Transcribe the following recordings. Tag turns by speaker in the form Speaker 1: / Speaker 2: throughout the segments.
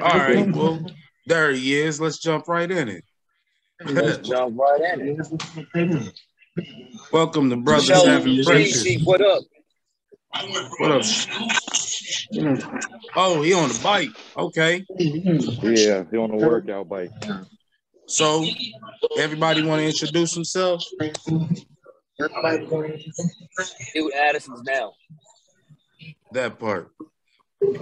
Speaker 1: All right, well, there he is. Let's jump right in it.
Speaker 2: Let's jump right in it.
Speaker 1: Welcome to Brothers
Speaker 2: Show
Speaker 1: Having Breakfast.
Speaker 2: What up?
Speaker 1: What up? Oh, he on the bike. Okay.
Speaker 3: Yeah, he on the workout bike.
Speaker 1: So, everybody want to introduce themselves?
Speaker 2: Dude, Addison's down.
Speaker 1: That part.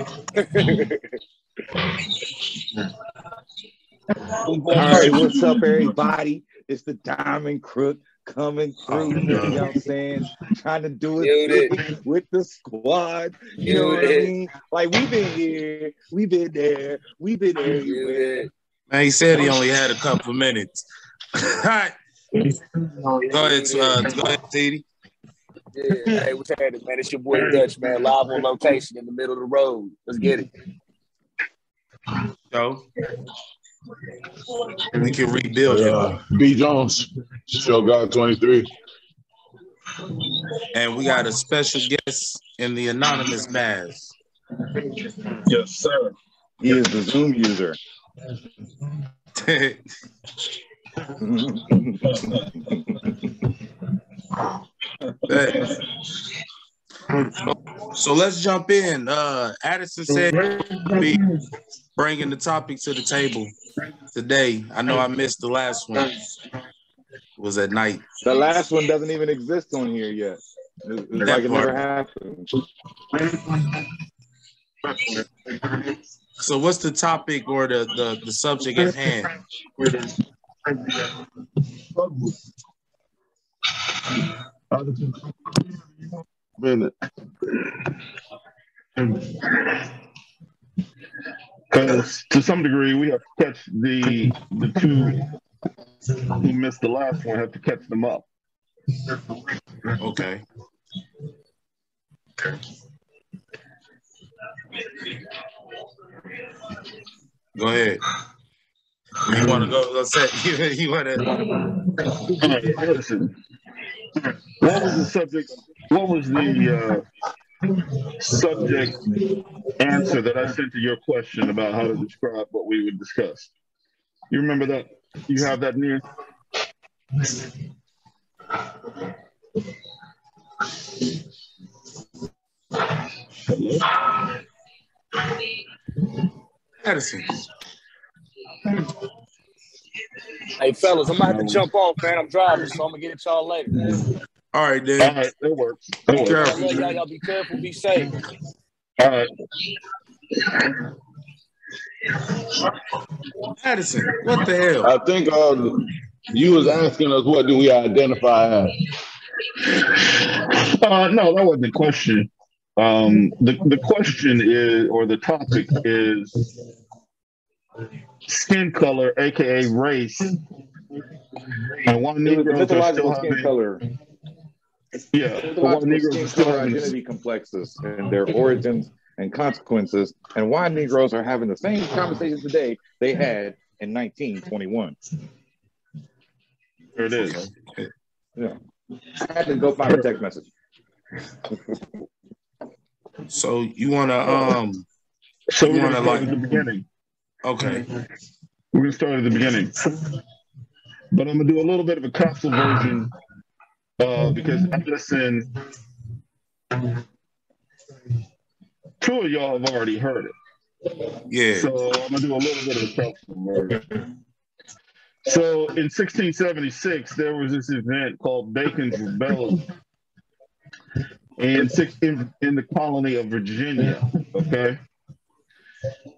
Speaker 2: Who's going
Speaker 3: All right, what's up, everybody? It's the Diamond Crook coming
Speaker 1: Oh,
Speaker 3: through. you know what I'm saying? Trying to do
Speaker 2: Dude,
Speaker 3: it with, with the squad. You know what I
Speaker 2: Dude.
Speaker 3: mean? Like we've been here, we've been there, we've been everywhere.
Speaker 1: Man, he said he only had a couple of minutes. All right. Go ahead, uh, go ahead, Teddy.
Speaker 2: yeah. Hey, what's happening, man? It's your boy Dutch, man. Live on location in the middle of the road. Let's get it.
Speaker 1: So, we can rebuild it.
Speaker 4: Uh, B. Jones, Show God 23.
Speaker 1: And we got a special guest in the anonymous mask.
Speaker 4: Yes, sir.
Speaker 3: He is the Zoom user.
Speaker 1: so let's jump in. Uh, Addison said he'll be bringing the topic to the table today. I know I missed the last one. It was at night.
Speaker 3: the last one doesn't even exist on here yet. It's, it's
Speaker 1: That
Speaker 3: like it never
Speaker 1: part.
Speaker 3: happened.
Speaker 1: So what's the topic or the, the, the subject at hand?
Speaker 4: Minute.
Speaker 5: Uh, because um, uh, to some degree, we have to catch the the two who missed the last one have to catch them up.
Speaker 1: Okay. Go ahead. You want to go? Let's say you, you want to.
Speaker 5: Listen. What was the subject? What was the uh, subject answer that I sent to your question about how to describe what we would discuss? You remember that? You have that near?
Speaker 1: Addison.
Speaker 2: Hey, fellas, I'm about to jump off, man. I'm driving, so I'm gonna get at y'all later.
Speaker 1: All right,
Speaker 5: All
Speaker 1: then.
Speaker 5: right, that works.
Speaker 1: Be
Speaker 5: That works.
Speaker 1: Careful.
Speaker 2: love y'all. Y'all be careful. Be safe.
Speaker 5: All right.
Speaker 1: Addison, what the hell?
Speaker 4: I think uh, you was asking us what do we identify as.
Speaker 5: Uh, no, that wasn't the question. Um, the, the question is, or the topic is skin color, aka race, and why
Speaker 3: It was the
Speaker 5: Negroes are still
Speaker 3: skin
Speaker 5: having,
Speaker 3: color.
Speaker 5: Yeah,
Speaker 3: The
Speaker 5: but why Negroes are still
Speaker 3: color identity complexes and their origins and consequences, and why Negroes are having the same conversations today they had in 1921.
Speaker 5: there it is.
Speaker 3: Yeah. I had to go find a text message.
Speaker 1: So you want to um?
Speaker 5: So we're
Speaker 1: You
Speaker 5: gonna
Speaker 1: wanna,
Speaker 5: start
Speaker 1: like-
Speaker 5: at the beginning.
Speaker 1: Okay.
Speaker 5: We're gonna start at the beginning, but I'm gonna do a little bit of a capsule version uh, because Addison, two of y'all have already heard it.
Speaker 1: Yeah.
Speaker 5: So I'm gonna do a little bit of a version. So in 1676, there was this event called Bacon's Rebellion in, six, in, in the colony of Virginia. Okay.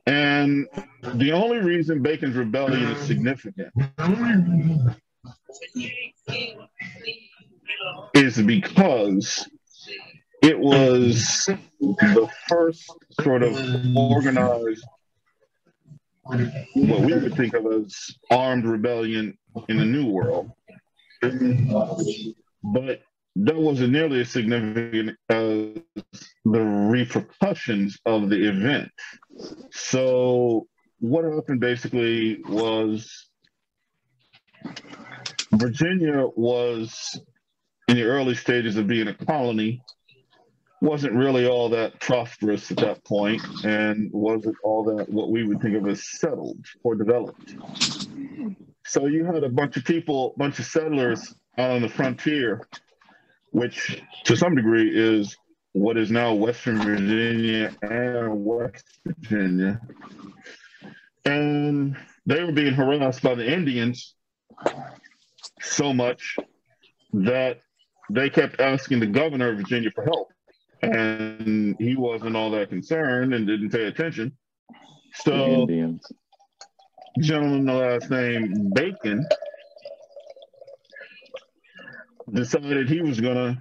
Speaker 5: And the only reason Bacon's Rebellion is significant is because it was the first sort of organized what we would think of as armed rebellion in the New World. But that wasn't nearly as significant as the repercussions of the event. So, what happened basically was Virginia was in the early stages of being a colony wasn't really all that prosperous at that point and wasn't all that what we would think of as settled or developed. So you had a bunch of people, a bunch of settlers out on the frontier, which to some degree is what is now Western Virginia and West Virginia. And they were being harassed by the Indians so much that they kept asking the governor of Virginia for help. And he wasn't all that concerned and didn't pay attention. So,
Speaker 3: Indians.
Speaker 5: gentleman, the last name Bacon, decided he was going to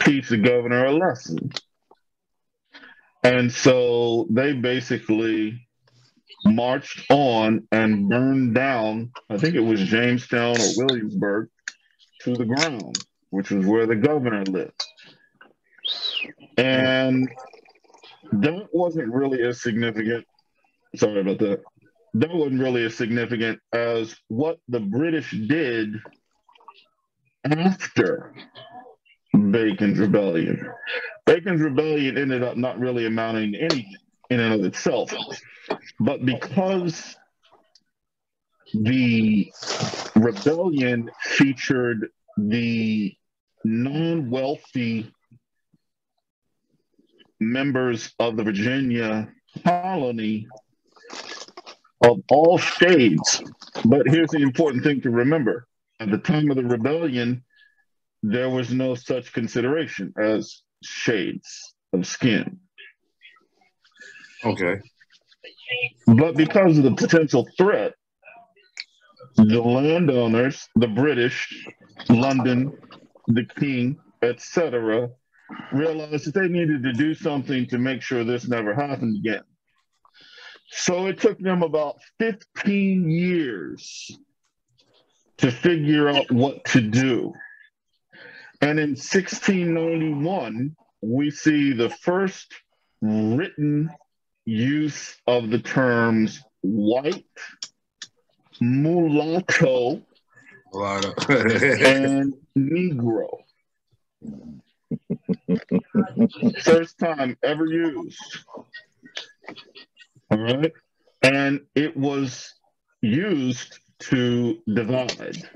Speaker 5: teach the governor a lesson. And so they basically marched on and burned down, I think it was Jamestown or Williamsburg, to the ground, which is where the governor lived. And that wasn't really as significant. Sorry about that. That wasn't really as significant as what the British did after Bacon's rebellion. Bacon's rebellion ended up not really amounting to anything in and of itself. But because the rebellion featured the non wealthy members of the Virginia colony of all shades. But here's the important thing to remember at the time of the rebellion, there was no such consideration as shades of skin.
Speaker 1: Okay.
Speaker 5: But because of the potential threat, the landowners, the British, London, the king, etc., realized that they needed to do something to make sure this never happened again. So it took them about 15 years to figure out what to do. And in 1691, we see the first written use of the terms white, mulatto,
Speaker 1: A lot of
Speaker 5: and Negro. First time ever used. All right. And it was used to divide.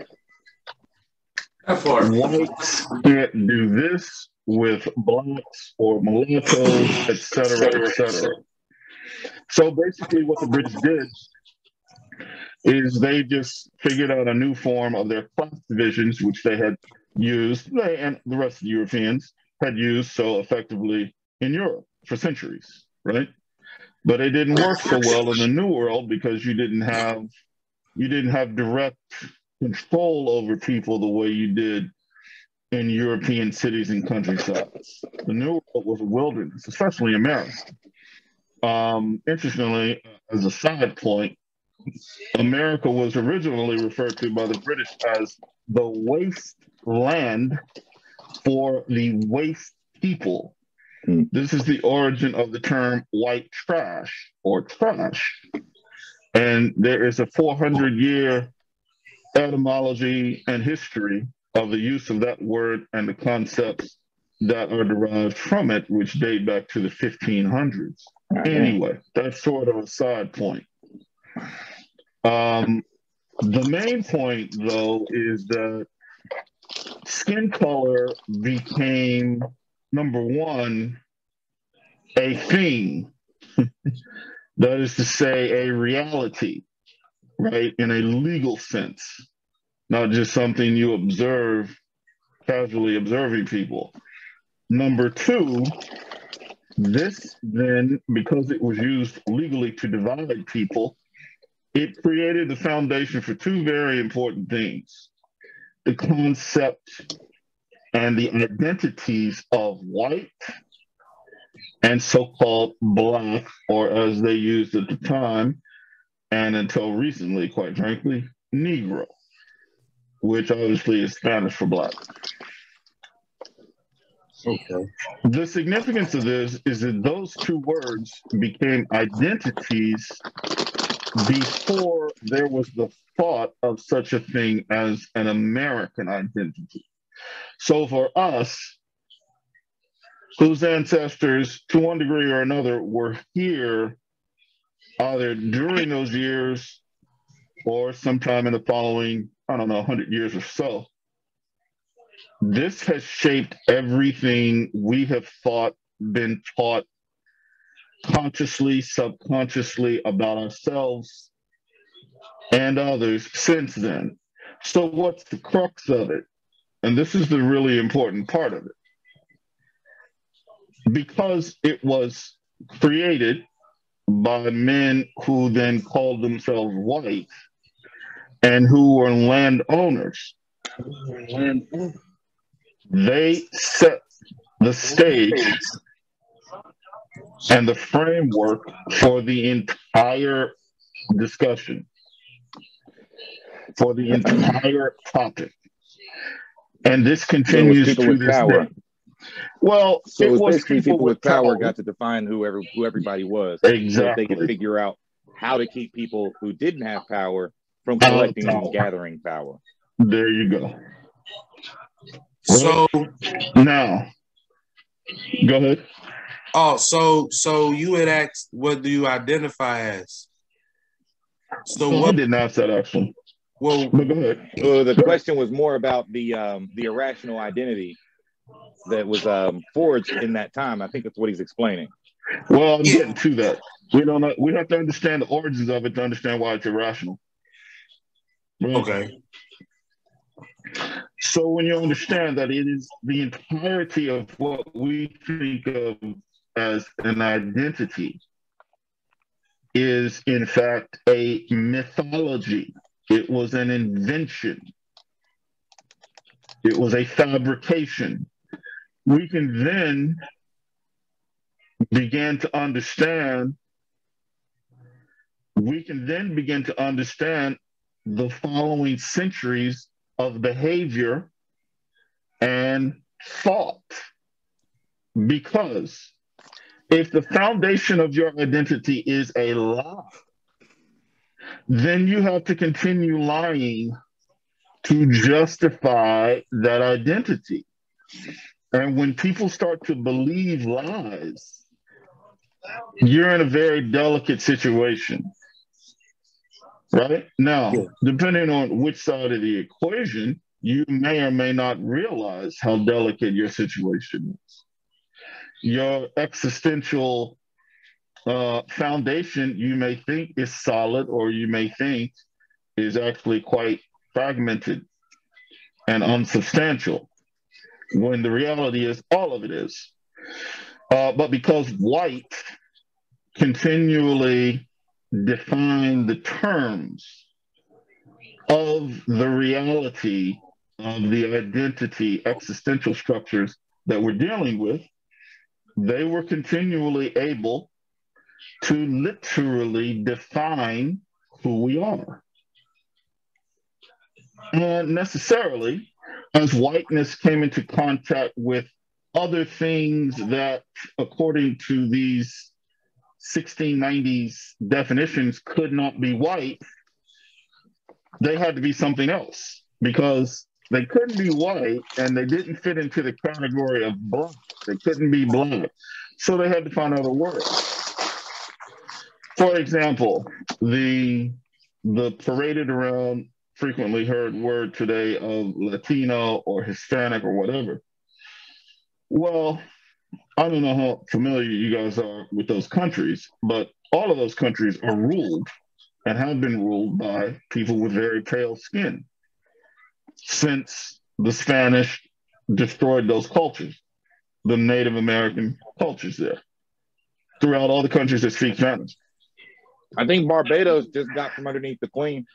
Speaker 5: Whites can't do this with blacks or mulattoes, etc., etc. So basically, what the British did is they just figured out a new form of their class divisions, which they had used, they and the rest of the Europeans had used so effectively in Europe for centuries, right? But it didn't work so well in the New World because you didn't have you didn't have direct control over people the way you did in European cities and countrysides. The New World was a wilderness, especially America. Um, interestingly, as a side point, America was originally referred to by the British as the waste land for the waste people.
Speaker 3: Hmm.
Speaker 5: This is the origin of the term white trash or trash. And there is a 400 year etymology and history of the use of that word and the concepts that are derived from it, which date back to the 1500s. Anyway, that's sort of a side point. Um, the main point, though, is that skin color became number one a thing. that is to say, a reality, right, in a legal sense, not just something you observe casually observing people. Number two, this then, because it was used legally to divide people, it created the foundation for two very important things the concept and the identities of white and so called black, or as they used at the time, and until recently, quite frankly, Negro, which obviously is Spanish for black.
Speaker 1: okay.
Speaker 5: The significance of this is that those two words became identities before there was the thought of such a thing as an American identity. So for us, whose ancestors, to one degree or another, were here either during those years or sometime in the following, I don't know, 100 years or so. This has shaped everything we have thought, been taught consciously, subconsciously about ourselves and others since then. So, what's the crux of it? And this is the really important part of it. Because it was created by men who then called themselves white and who were landowners, they set the stage and the framework for the entire discussion, for the entire topic. And this continues
Speaker 3: people
Speaker 5: to
Speaker 3: with
Speaker 5: this
Speaker 3: power.
Speaker 5: day. Well,
Speaker 3: So
Speaker 5: it
Speaker 3: it was
Speaker 5: was
Speaker 3: basically people with power got to define who every, who everybody was. So they could figure out how to keep people who didn't have power from
Speaker 5: Out of
Speaker 3: collecting and gathering power.
Speaker 5: There you go.
Speaker 1: So,
Speaker 5: Now, go ahead.
Speaker 1: Oh, so so you had asked, what do you identify as? So
Speaker 5: I
Speaker 1: what?
Speaker 5: didn't ask that actually,
Speaker 1: Well,
Speaker 5: but go ahead.
Speaker 3: Well, the question was more about the um, the irrational identity that was um, forged in that time. I think that's what he's explaining.
Speaker 5: Well, I'm
Speaker 1: Yeah.
Speaker 5: getting to that. We don't know. We have to understand the origins of it to understand why it's irrational. Right?
Speaker 1: okay.
Speaker 5: So when you understand that it is the entirety of what we think of as an identity is in fact a mythology. It was an invention. It was a fabrication. We can then begin to understand we can then begin to understand the following centuries of behavior and thought. Because if the foundation of your identity is a lie, then you have to continue lying to justify that identity. And when people start to believe lies, you're in a very delicate situation. Right? Now, depending on which side of the equation, you may or may not realize how delicate your situation is. Your existential uh, foundation, you may think is solid, or you may think is actually quite fragmented and unsubstantial, when the reality is all of it is. Uh, but because white continually define the terms of the reality of the identity existential structures that we're dealing with, they were continually able to literally define who we are. And necessarily, as whiteness came into contact with other things that, according to these 1690s definitions, could not be white, they had to be something else because they couldn't be white and they didn't fit into the category of black. They couldn't be black. So they had to find other words. For example, the the paraded around frequently heard word today of Latino or Hispanic or whatever. Well, I don't know how familiar you guys are with those countries, but all of those countries are ruled and have been ruled by people with very pale skin since the Spanish destroyed those cultures, the Native American cultures there, throughout all the countries that speak Spanish.
Speaker 3: I think Barbados just got from underneath the Queen.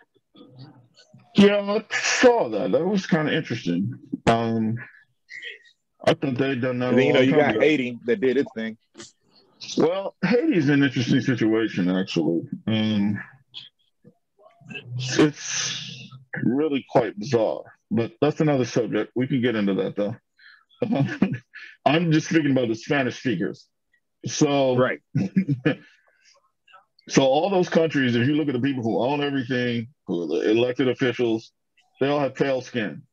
Speaker 5: Yeah, I saw that. That was kind of interesting. Um, I thought they'd done that.
Speaker 3: Then, you know, you got
Speaker 5: ago.
Speaker 3: Haiti that did its thing.
Speaker 5: Well, Haiti's an interesting situation, actually. Um, it's really quite bizarre, but that's another subject. We can get into that, though. Um, I'm just speaking about the Spanish speakers. So,
Speaker 3: Right.
Speaker 5: so all those countries, if you look at the people who own everything, who are the elected officials, they all have pale skin,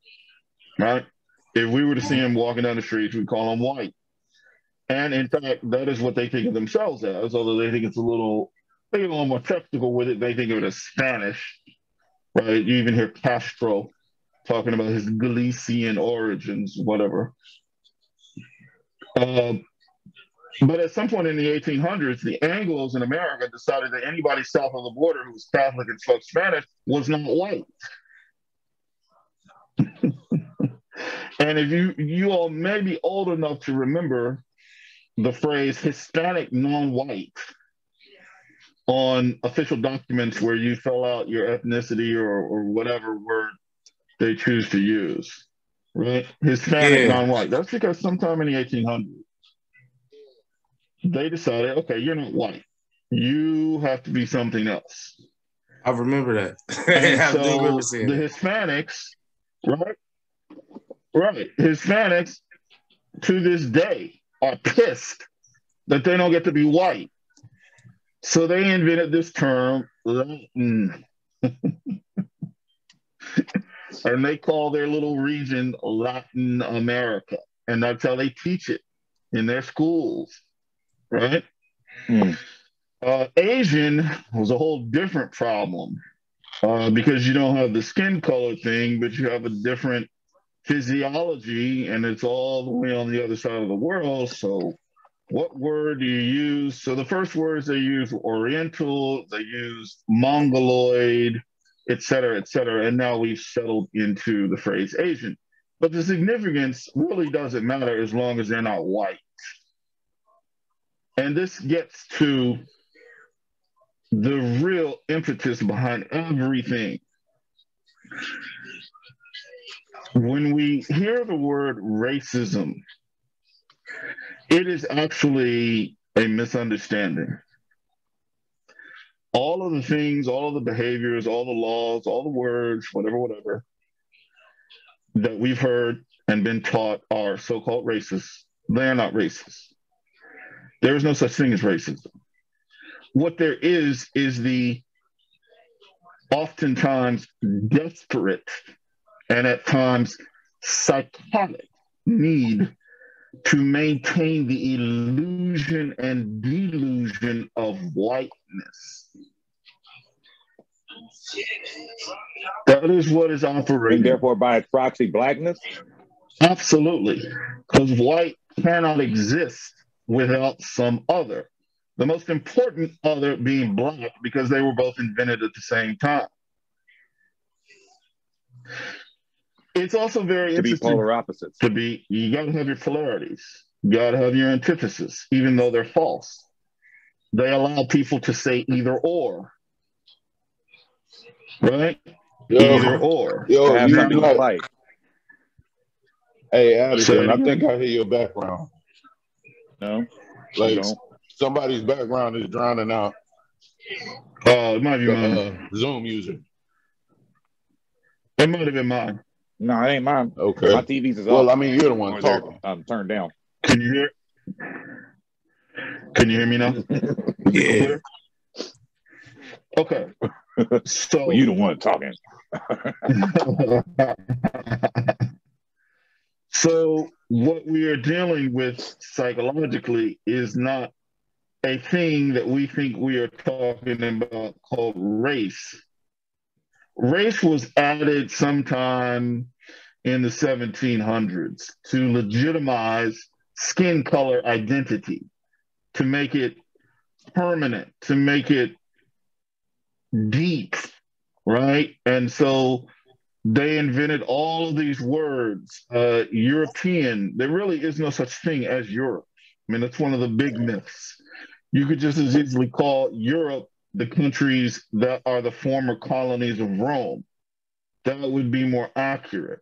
Speaker 5: right? If we were to see them walking down the streets, we'd call them white. And in fact, that is what they think of themselves as, although they think it's a little, they get a little more technical with it. They think of it as Spanish, right? You even hear Castro talking about his Galician origins, whatever. Uh, but at some point in the 1800s, the Anglos in America decided that anybody south of the border who was Catholic and spoke Spanish was not white. and if you you all may be old enough to remember the phrase Hispanic non-white on official documents where you fill out your ethnicity or, or whatever word they choose to use, right? Hispanic
Speaker 1: Yeah.
Speaker 5: non-white. That's because sometime in the 1800s, they decided, okay, you're not white. You have to be something else.
Speaker 1: I remember that. I
Speaker 5: so
Speaker 1: remember
Speaker 5: the. Hispanics, right? Right. Hispanics to this day are pissed that they don't get to be white. So they invented this term, Latin. and they call their little region Latin America. And that's how they teach it in their schools, right?
Speaker 3: Hmm.
Speaker 5: Uh, Asian was a whole different problem uh, because you don't have the skin color thing, but you have a different physiology, and it's all the way on the other side of the world. So, what word do you use? So, the first words they use were Oriental, they used Mongoloid, et cetera, et cetera. And now we've settled into the phrase Asian. But the significance really doesn't matter as long as they're not white. And this gets to the real impetus behind everything. When we hear the word racism, it is actually a misunderstanding. All of the things, all of the behaviors, all the laws, all the words, whatever, whatever, that we've heard and been taught are so called racist, they are not racist. There is no such thing as racism what there is is the oftentimes desperate and at times psychotic need to maintain the illusion and delusion of whiteness. That is what is
Speaker 3: And
Speaker 5: operating.
Speaker 3: therefore, by proxy, blackness.
Speaker 5: Absolutely. Because white cannot exist without some other. The most important other being black because they were both invented at the same time. It's also very
Speaker 3: to be polar opposites.
Speaker 5: to be, you got to have your polarities. You got to have your antithesis, even though they're false. They allow people to say either or. Right? Either or.
Speaker 4: yo,
Speaker 3: have
Speaker 4: you
Speaker 3: something to
Speaker 4: black.
Speaker 3: fight.
Speaker 4: Hey, Addison, I think I hear your background.
Speaker 3: No,
Speaker 4: Like
Speaker 3: don't.
Speaker 4: somebody's background is drowning out
Speaker 5: Oh, it might be
Speaker 4: the
Speaker 5: mine.
Speaker 4: uh, Zoom user.
Speaker 5: It might have been mine.
Speaker 3: No, it ain't mine.
Speaker 4: Okay.
Speaker 3: My TVs is
Speaker 4: Well, I mean, you're the one
Speaker 3: they're
Speaker 4: talking.
Speaker 3: um, turned down.
Speaker 5: Can you hear? Can you hear me now?
Speaker 1: Yeah.
Speaker 5: Okay. So
Speaker 3: Well, you the one talking.
Speaker 5: so what we are dealing with psychologically is not a thing that we think we are talking about called race. Race was added sometime in the 1700s to legitimize skin color identity, to make it permanent, to make it deep, right? And so they invented all of these words. Uh, European, there really is no such thing as Europe. I mean, that's one of the big myths. You could just as easily call Europe the countries that are the former colonies of Rome. That would be more accurate.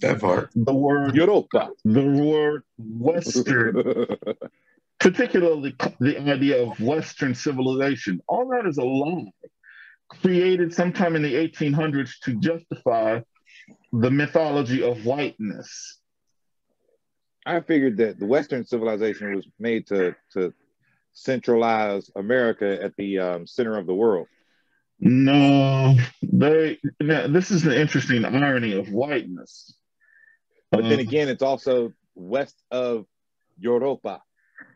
Speaker 1: That part.
Speaker 5: The word,
Speaker 3: Europa.
Speaker 5: the word Western particularly the idea of Western civilization. All that is a lie created sometime in the 1800s to justify the mythology of whiteness.
Speaker 3: I figured that the Western civilization was made to to centralize America at the um, center of the world.
Speaker 5: No, they. Now, this is the interesting irony of whiteness.
Speaker 3: But then
Speaker 5: Uh,
Speaker 3: again, it's also west of Europa.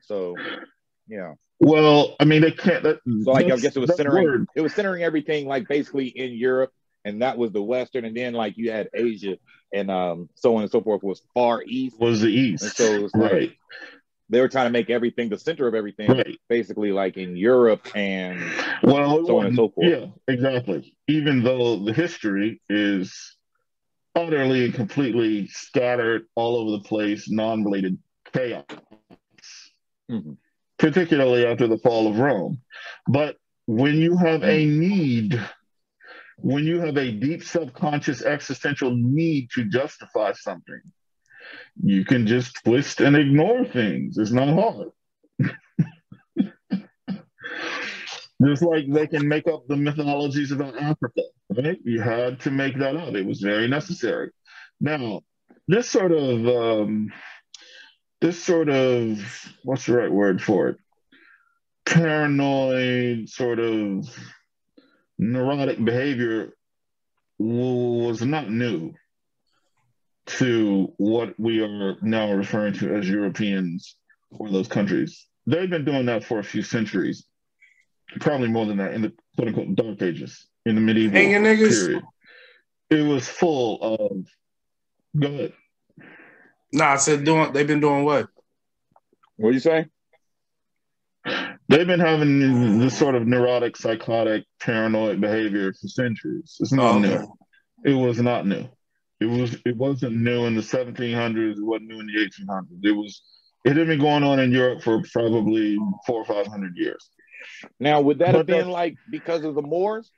Speaker 3: So, yeah.
Speaker 5: Well, I mean, they can't. That,
Speaker 3: So like I guess it was centering
Speaker 5: word-
Speaker 3: it was centering everything like basically in Europe, and that was the western, and then like you had Asia and um so on and so forth was far east.
Speaker 5: was the East.
Speaker 3: And so it's like
Speaker 5: right,
Speaker 3: they were trying to make everything the center of everything,
Speaker 5: right.
Speaker 3: basically like in Europe and
Speaker 5: Well,
Speaker 3: so on and so forth.
Speaker 5: Yeah, exactly. Even though the history is utterly and completely scattered all over the place, non-related chaos,
Speaker 3: Mhm.
Speaker 5: particularly after the fall of Rome. But when you have a need, when you have a deep subconscious existential need to justify something, you can just twist and ignore things. It's not hard. Just like they can make up the mythologies about Africa, right? You had to make that up. It was very necessary. Now, this sort of um, this sort of what's the right word for it? Paranoid, sort of neurotic behavior was not new to what we are now referring to as Europeans or those countries. They've been doing that for a few centuries, probably more than that in the quote unquote dark ages, in the medieval
Speaker 1: Hanging niggas?
Speaker 5: period. It was full of go ahead.
Speaker 1: No, I said doing. They've been doing what?
Speaker 3: what do you say?
Speaker 5: They've been having this sort of neurotic, psychotic, paranoid behavior for centuries. It's not
Speaker 1: Oh,
Speaker 5: new.
Speaker 1: okay.
Speaker 5: It was not new. It was it wasn't new in the 1700s. It wasn't new in the 1800s. It was it had been going on in Europe for probably four or five hundred years.
Speaker 3: Now would that have
Speaker 5: But
Speaker 3: been like because of the Moors?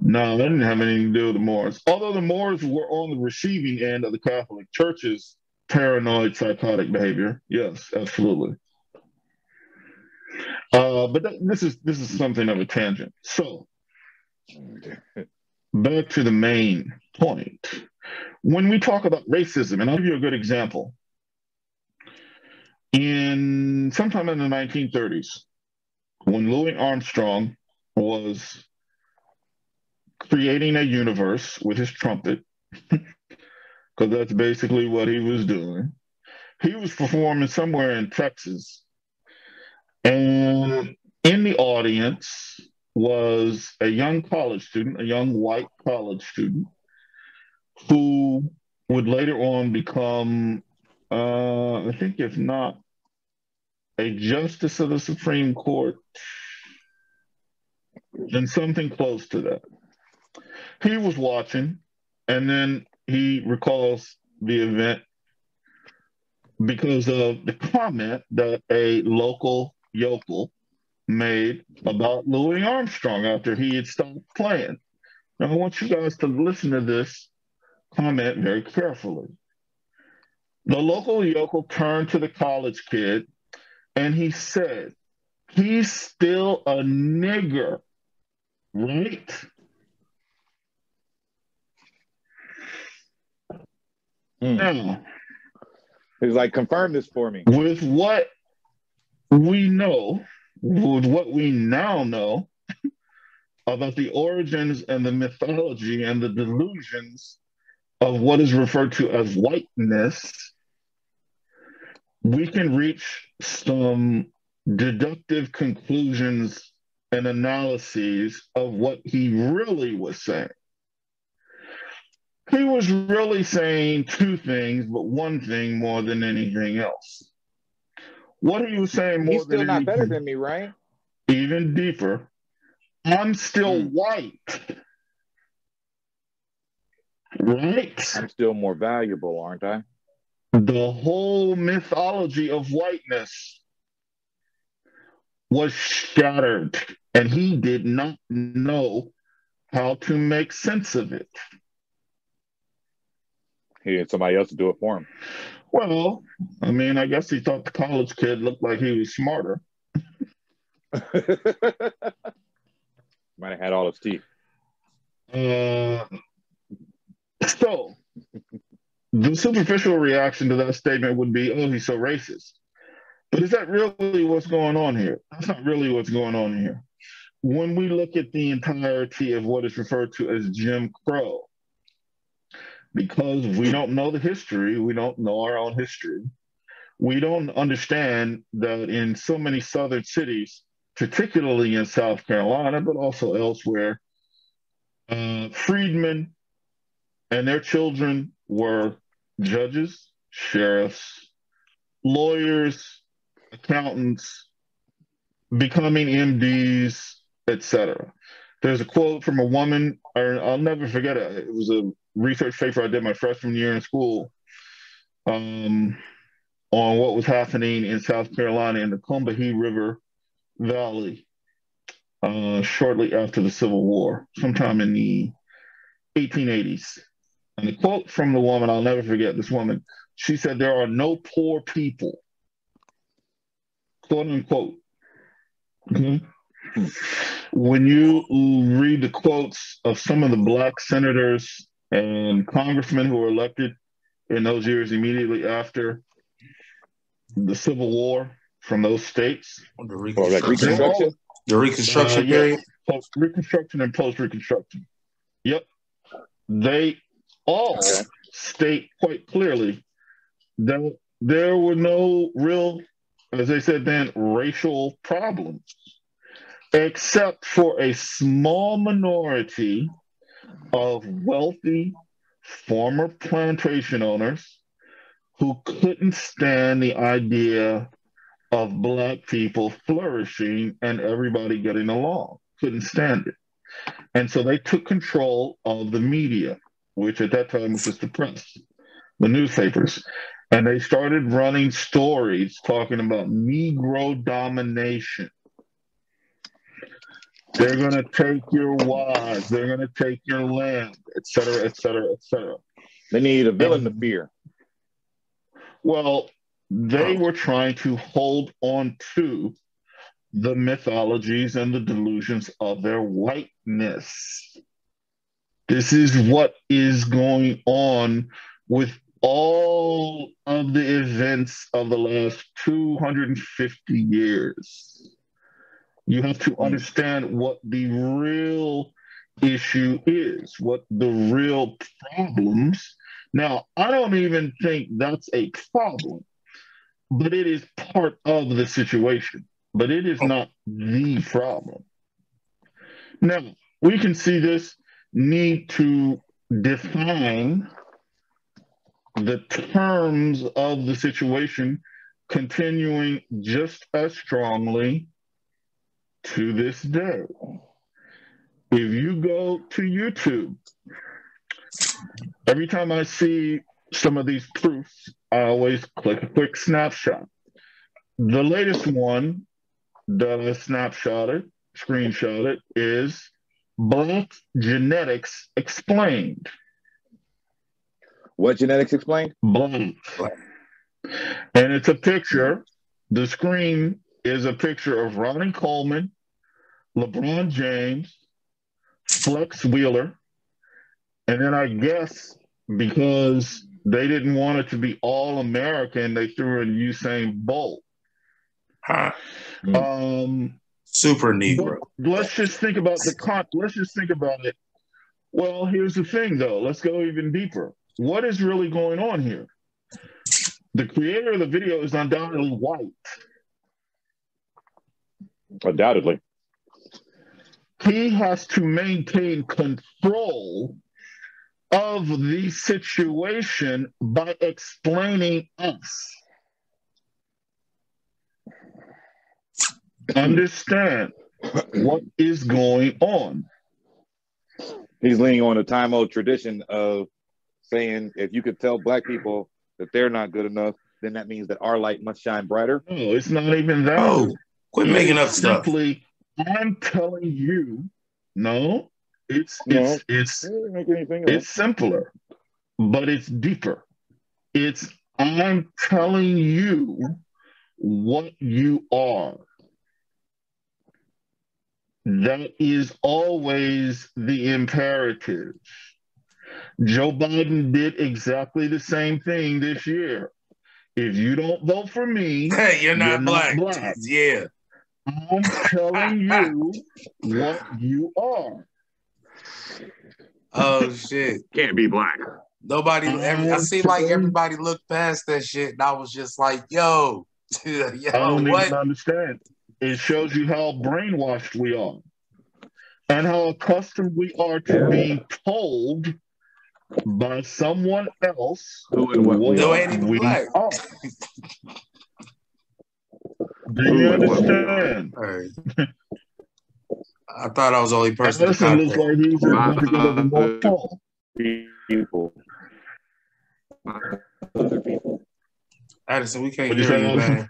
Speaker 5: No, that didn't have anything to do with the Moors. Although the Moors were on the receiving end of the Catholic Church's paranoid, psychotic behavior. Yes, absolutely. Uh, but that, this is this is something of a tangent. So back to the main point. When we talk about racism, and I'll give you a good example. In sometime in the 1930s, when Louis Armstrong was creating a universe with his trumpet, because that's basically what he was doing, he was performing somewhere in Texas. And in the audience was a young college student, a young white college student, who would later on become, uh, I think, if not a justice of the Supreme Court, then something close to that. He was watching, and then he recalls the event because of the comment that a local yokel made about Louis Armstrong after he had stopped playing. Now, I want you guys to listen to this comment very carefully. The local yokel turned to the college kid and he said, He's still a nigger, right?
Speaker 3: Hmm.
Speaker 5: Now,
Speaker 3: He's like, confirm this for me.
Speaker 5: with what we know, with what we now know about the origins and the mythology and the delusions of what is referred to as whiteness, we can reach some deductive conclusions and analyses of what he really was saying. He was really saying two things, but one thing more than anything else. What are you saying more
Speaker 3: He's still
Speaker 5: than
Speaker 3: not better than me, right?
Speaker 5: even deeper. I'm still
Speaker 3: Hmm.
Speaker 5: white. Right?
Speaker 3: I'm still more valuable, aren't I?
Speaker 5: The whole mythology of whiteness was shattered, and he did not know how to make sense of it.
Speaker 3: He had somebody else to do it for him.
Speaker 5: Well, I mean, I guess he thought the college kid looked like he was smarter.
Speaker 3: Might have had all his teeth.
Speaker 5: Uh, so, the superficial reaction to that statement would be, oh, he's so racist. But is that really what's going on here? That's not really what's going on here. When we look at the entirety of what is referred to as Jim Crow, because we don't know the history, we don't know our own history, we don't understand that in so many southern cities, particularly in South Carolina, but also elsewhere, uh, freedmen and their children were judges, sheriffs, lawyers, accountants, becoming MDs, etc. There's a quote from a woman, I'll never forget it. It was a research paper I did my freshman year in school um, on what was happening in South Carolina in the Combahee River Valley uh, shortly after the Civil War, sometime in the 1880s. And the quote from the woman, I'll never forget this woman, she said, There are no poor people, quote unquote. Mm-hmm. When you read the quotes of some of the black senators and congressmen who were elected in those years immediately after the Civil War from those states,
Speaker 1: The
Speaker 3: Or like Reconstruction.
Speaker 1: The Reconstruction
Speaker 5: Uh, yeah. post Reconstruction and post Reconstruction. Yep. They all
Speaker 3: Okay.
Speaker 5: state quite clearly that there were no real, as they said then, racial problems, except for a small minority of wealthy former plantation owners who couldn't stand the idea of black people flourishing and everybody getting along. Couldn't stand it. And so they took control of the media, which at that time was just the press, the newspapers. And they started running stories talking about Negro domination. They're going to take your wives, they're going to take your land, et cetera, et cetera, et cetera.
Speaker 3: They need a villain to fear.
Speaker 5: Well, they were trying to hold on to the mythologies and the delusions of their whiteness. This is what is going on with all of the events of the last 250 years. You have to hmm. understand what the real issue is, what the real problems. Now, I don't even think that's a problem, but it is part of the situation, but it is oh. not the problem. Now, we can see this need to define the terms of the situation continuing just as strongly to this day. If you go to YouTube, every time I see some of these proofs, I always click a quick snapshot. The latest one that I snapshotted, screenshotted, is Black Genetics Explained.
Speaker 3: What genetics explained?
Speaker 5: Black. And it's a picture. The screen is a picture of Ronnie Coleman, LeBron James, Flex Wheeler, and then I guess because they didn't want it to be all American, they threw in Usain Bolt.
Speaker 1: Huh.
Speaker 5: Um,
Speaker 1: Super Negro.
Speaker 5: let's just think about the con. Let's just think about it. Well, here's the thing, though. Let's go even deeper. What is really going on here? The creator of the video is undoubtedly white.
Speaker 3: Undoubtedly.
Speaker 5: he has to maintain control of the situation by explaining us. Understand what is going on.
Speaker 3: He's leaning on a time old tradition of saying if you could tell black people that they're not good enough, then that means that our light must shine brighter.
Speaker 5: No, it's not even that.
Speaker 1: Oh, quit making up stuff.
Speaker 5: Simply, I'm telling you, no, it's
Speaker 3: No.
Speaker 5: it's it's
Speaker 3: They didn't make anything up.
Speaker 5: It's simpler, but it's deeper. It's I'm telling you what you are. That is always the imperative. Joe Biden did exactly the same thing this year. If you don't vote for me,
Speaker 1: Hey, you're not
Speaker 5: You're not
Speaker 1: black.
Speaker 5: black.
Speaker 1: Yeah.
Speaker 5: I'm telling you what you are.
Speaker 1: Oh shit.
Speaker 3: Can't be black.
Speaker 1: Nobody, every, I see like everybody looked past that shit, and I was just like, "Yo, yo,
Speaker 5: I don't
Speaker 1: what?"
Speaker 5: even understand. It shows you how brainwashed we are and how accustomed we are to being told by someone else
Speaker 3: Who and what we
Speaker 1: No,
Speaker 3: are.
Speaker 1: ain't even
Speaker 5: we
Speaker 1: black.
Speaker 5: are. Do you understand?
Speaker 1: All right. I thought I was the only person to
Speaker 5: Addison looks
Speaker 1: contact.
Speaker 5: like he's a bigger more.
Speaker 3: People. People.
Speaker 1: Addison, we can't
Speaker 5: What'd
Speaker 1: hear
Speaker 5: say,
Speaker 1: you, man.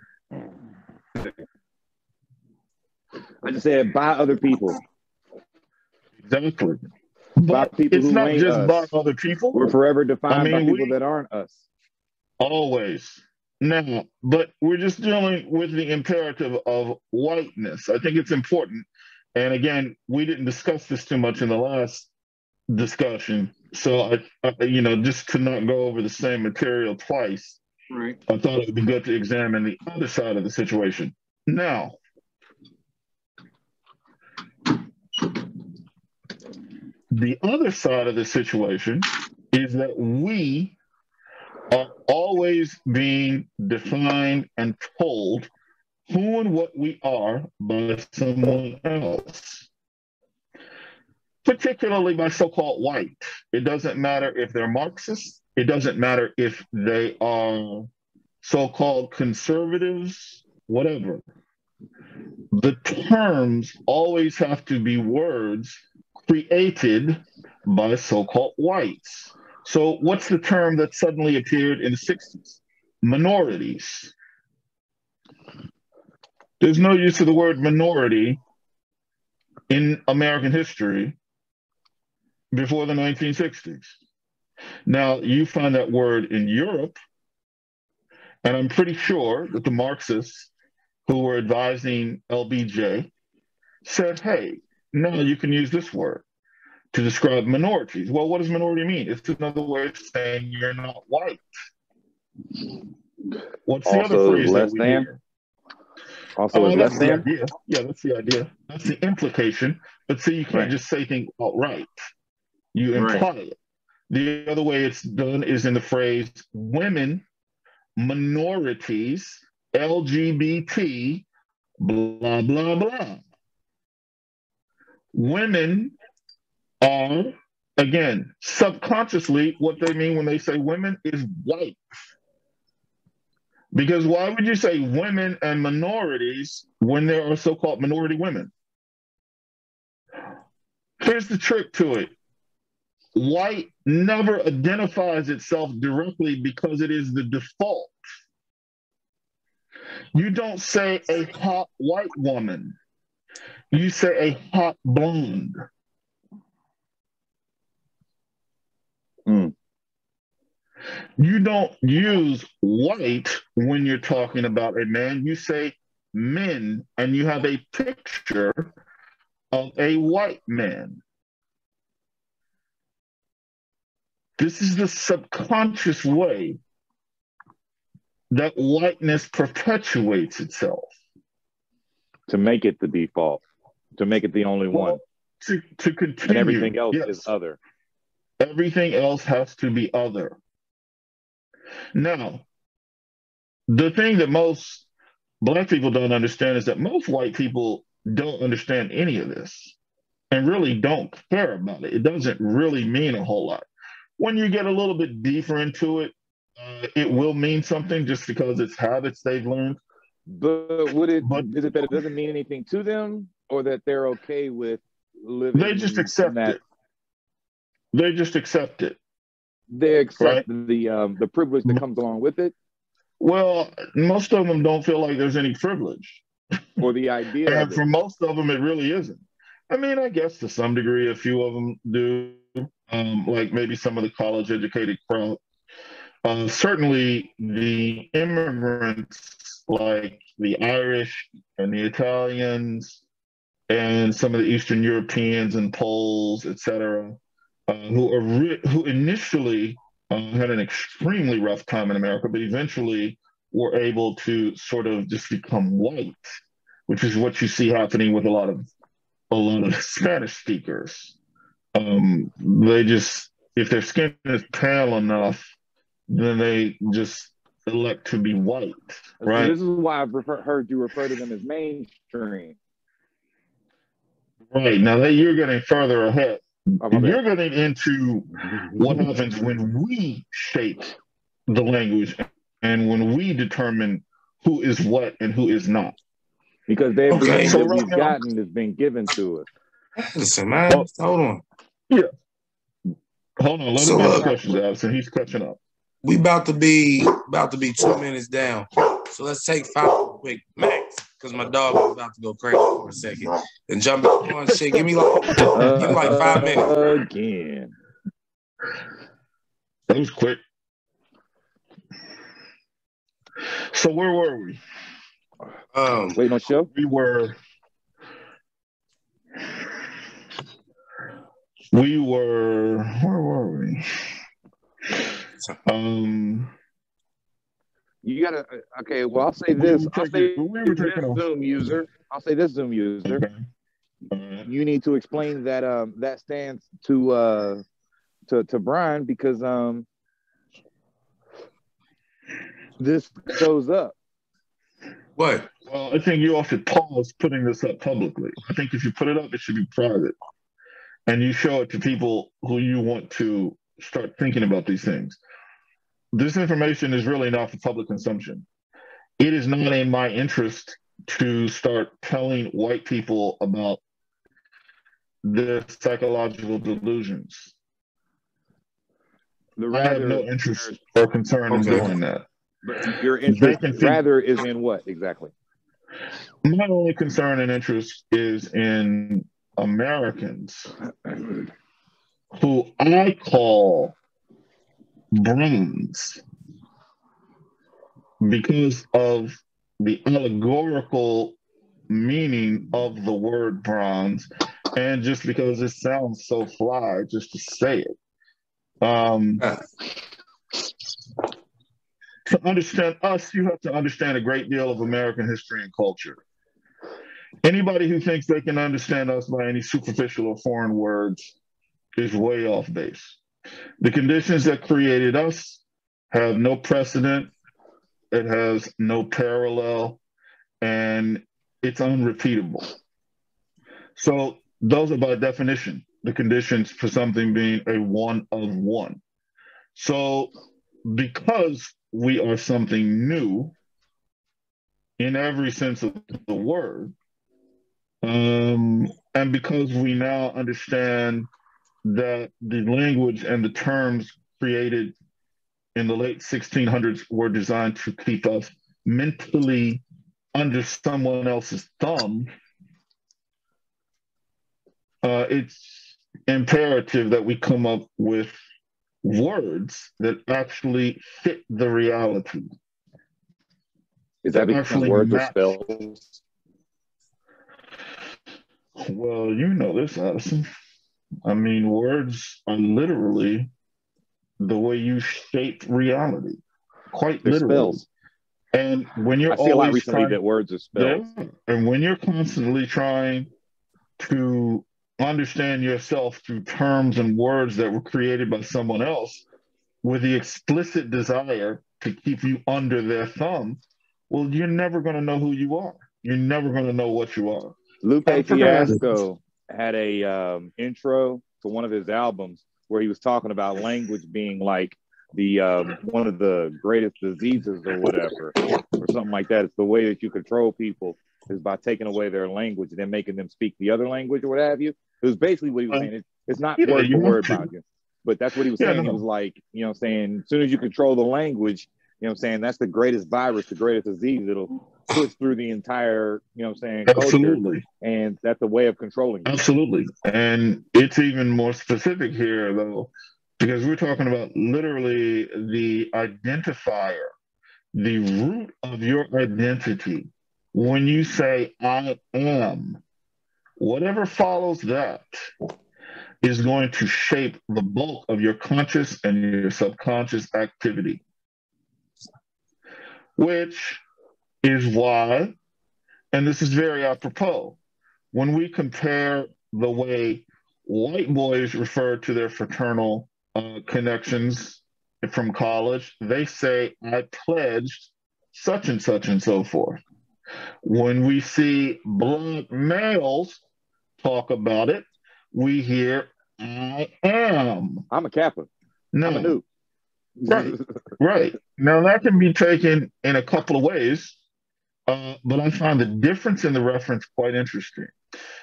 Speaker 3: I just said by other people.
Speaker 5: Exactly.
Speaker 3: By people
Speaker 5: it's
Speaker 3: who
Speaker 5: not
Speaker 3: ain't
Speaker 5: just
Speaker 3: us.
Speaker 5: by other people.
Speaker 3: We're forever defined
Speaker 5: I mean,
Speaker 3: by people
Speaker 5: we-
Speaker 3: that aren't us.
Speaker 5: Always. Now, but we're just dealing with the imperative of whiteness. I think it's important. And again, we didn't discuss this too much in the last discussion. So, I, I, you know, just to not go over the same material twice,
Speaker 3: Right.
Speaker 5: I thought it would be good to examine the other side of the situation. Now, the other side of the situation is that we are always being defined and told who and what we are by someone else, particularly by so called white. It doesn't matter if they're Marxists, it doesn't matter if they are so called conservatives, whatever. The terms always have to be words created by so called whites. So, what's the term that suddenly appeared in the 60s? Minorities. There's no use of the word minority in American history before the 1960s. Now, you find that word in Europe, and I'm pretty sure that the Marxists who were advising LBJ said, hey, now you can use this word to describe minorities. Well, what does minority mean? It's another way of saying you're not white. What's the other
Speaker 3: Also,
Speaker 5: phrase
Speaker 3: less
Speaker 5: that we
Speaker 3: than?
Speaker 5: hear?
Speaker 3: Also,
Speaker 5: Oh,
Speaker 3: is
Speaker 5: that's
Speaker 3: less
Speaker 5: the
Speaker 3: than?
Speaker 5: idea. Yeah, that's the idea. That's the implication. But see, you can't
Speaker 3: Right.
Speaker 5: just say things outright. You
Speaker 3: Right.
Speaker 5: imply it. The other way it's done is in the phrase women, minorities, LGBT, blah, blah, blah. Women are, again, subconsciously, what they mean when they say women is white. Because why would you say women and minorities when there are so called minority women? Here's the trick to it white never identifies itself directly because it is the default. You don't say a hot white woman, you say a hot blonde.
Speaker 3: Hmm.
Speaker 5: You don't use white when you're talking about a man. You say men, and you have a picture of a white man. This is the subconscious way that whiteness perpetuates itself.
Speaker 3: To make it the default, to make it the only one.
Speaker 5: To, to continue.
Speaker 3: And everything else
Speaker 5: yes.
Speaker 3: is other.
Speaker 5: Everything else has to be other. Now, the thing that most black people don't understand is that most white people don't understand any of this and really don't care about it. It doesn't really mean a whole lot. When you get a little bit deeper into it, uh, it will mean something just because it's habits they've learned.
Speaker 3: But would it
Speaker 5: But-
Speaker 3: is it that it doesn't mean anything to them or that they're okay with living
Speaker 5: They just accept
Speaker 3: that
Speaker 5: it. They just accept it.
Speaker 3: they accept
Speaker 5: Right.
Speaker 3: the um the privilege that comes along with it
Speaker 5: Well, most of them don't feel like there's any privilege.
Speaker 3: or the idea
Speaker 5: And
Speaker 3: of
Speaker 5: for most of them, it really isn't. I mean, I guess to some degree, a few of them do, um, like maybe some of the college educated crowd. Uh, certainly, the immigrants, like the Irish and the Italians, and some of the Eastern Europeans and Poles, et cetera, uh, who are ri- who initially uh, had an extremely rough time in America, but eventually were able to sort of just become white, which is what you see happening with a lot of a lot of Spanish speakers. Um, they just if their skin is pale enough, then they just elect to be white,
Speaker 3: So
Speaker 5: right?
Speaker 3: this is why I've refer- heard you refer to them as mainstream.
Speaker 5: Right. Now that you're getting further ahead.
Speaker 3: Oh.
Speaker 5: You're getting into what happens when we shape the language and when we determine who is what and who is not.
Speaker 3: Because everything
Speaker 1: Okay.
Speaker 3: that
Speaker 5: So right
Speaker 3: we've
Speaker 5: now-
Speaker 3: gotten has been given to us.
Speaker 1: Listen, man.
Speaker 5: Oh.
Speaker 1: Hold on. Yeah.
Speaker 5: Hold on, let
Speaker 1: So,
Speaker 5: him ask
Speaker 1: look.
Speaker 5: questions, Allison. He's catching up.
Speaker 1: We about to be about to be two minutes down. So let's take five quick. Max, because my dog was about to go crazy for a second. And jump on shit. Give me like give me like five minutes.
Speaker 3: Again.
Speaker 5: That was quick. So where were we?
Speaker 1: Um
Speaker 3: Waiting on show?
Speaker 5: We were we were where were we? Um
Speaker 3: You gotta okay. Well, I'll say this. I'll say this. Zoom user. I'll say this Zoom user. You need to explain that um that stance to uh to to Brian because um this shows up.
Speaker 1: what?
Speaker 5: Well, I think you all should pause putting this up publicly. I think if you put it up, it should be private. And you show it to people who you want to start thinking about these things. This information is really not for public consumption. It is not in my interest to start telling white people about their psychological delusions.
Speaker 3: The
Speaker 5: I have no interest or concern in doing that.
Speaker 3: your interest rather is in what exactly?
Speaker 5: My only concern and interest is in Americans who I call bronze because of the allegorical meaning of the word bronze and just because it sounds so fly just to say it. Um, to understand us, you have to understand a great deal of American history and culture. Anybody who thinks they can understand us by any superficial or foreign words is way off base. The conditions that created us have no precedent, it has no parallel, and it's unrepeatable. So, those are by definition the conditions for something being a one of one. So, because we are something new in every sense of the word, um, and because we now understand that the language and the terms created in the late 1600s were designed to keep us mentally under someone else's thumb, uh, it's imperative that we come up with words that actually fit the reality.
Speaker 3: Is that because
Speaker 5: Actually
Speaker 3: words are
Speaker 5: match.
Speaker 3: spells?
Speaker 5: Well, you know this, Addison. I mean, words are literally the way you shape reality, quite
Speaker 3: They're
Speaker 5: literally.
Speaker 3: spells.
Speaker 5: And when you're
Speaker 3: I lot
Speaker 5: always
Speaker 3: recently
Speaker 5: trying,
Speaker 3: that words are spells.
Speaker 5: Yeah. And when you're constantly trying to understand yourself through terms and words that were created by someone else with the explicit desire to keep you under their thumb, well, you're never going to know who you are. You're never going to know what you are.
Speaker 3: Lupe Fiasco had a um, intro to one of his albums where he was talking about language being like the um, one of the greatest diseases or whatever, or something like that. It's the way that you control people is by taking away their language and then making them speak the other language or what have you. It was basically what he was
Speaker 5: Uh,
Speaker 3: saying. It's, it's not
Speaker 5: yeah,
Speaker 3: word for word about you, but that's what he was
Speaker 5: Yeah,
Speaker 3: saying. He
Speaker 5: no.
Speaker 3: was like, you know, saying as soon as you control the language, you know, I'm saying that's the greatest virus, the greatest disease. It'll push through the entire, you know, I'm saying
Speaker 5: Absolutely.
Speaker 3: and that's a way of controlling you.
Speaker 5: Absolutely. And it's even more specific here, though, because we're talking about literally the identifier, the root of your identity. When you say, I am, whatever follows that is going to shape the bulk of your conscious and your subconscious activity. Which is why, and this is very apropos, when we compare the way white boys refer to their fraternal uh, connections from college, they say, I pledged such and such and so forth. When we see black males talk about it, we hear, I am.
Speaker 3: I'm a Kappa.
Speaker 5: No,
Speaker 3: I'm a.
Speaker 5: Right. Right. Now that can be taken in a couple of ways, uh, but I find the difference in the reference quite interesting.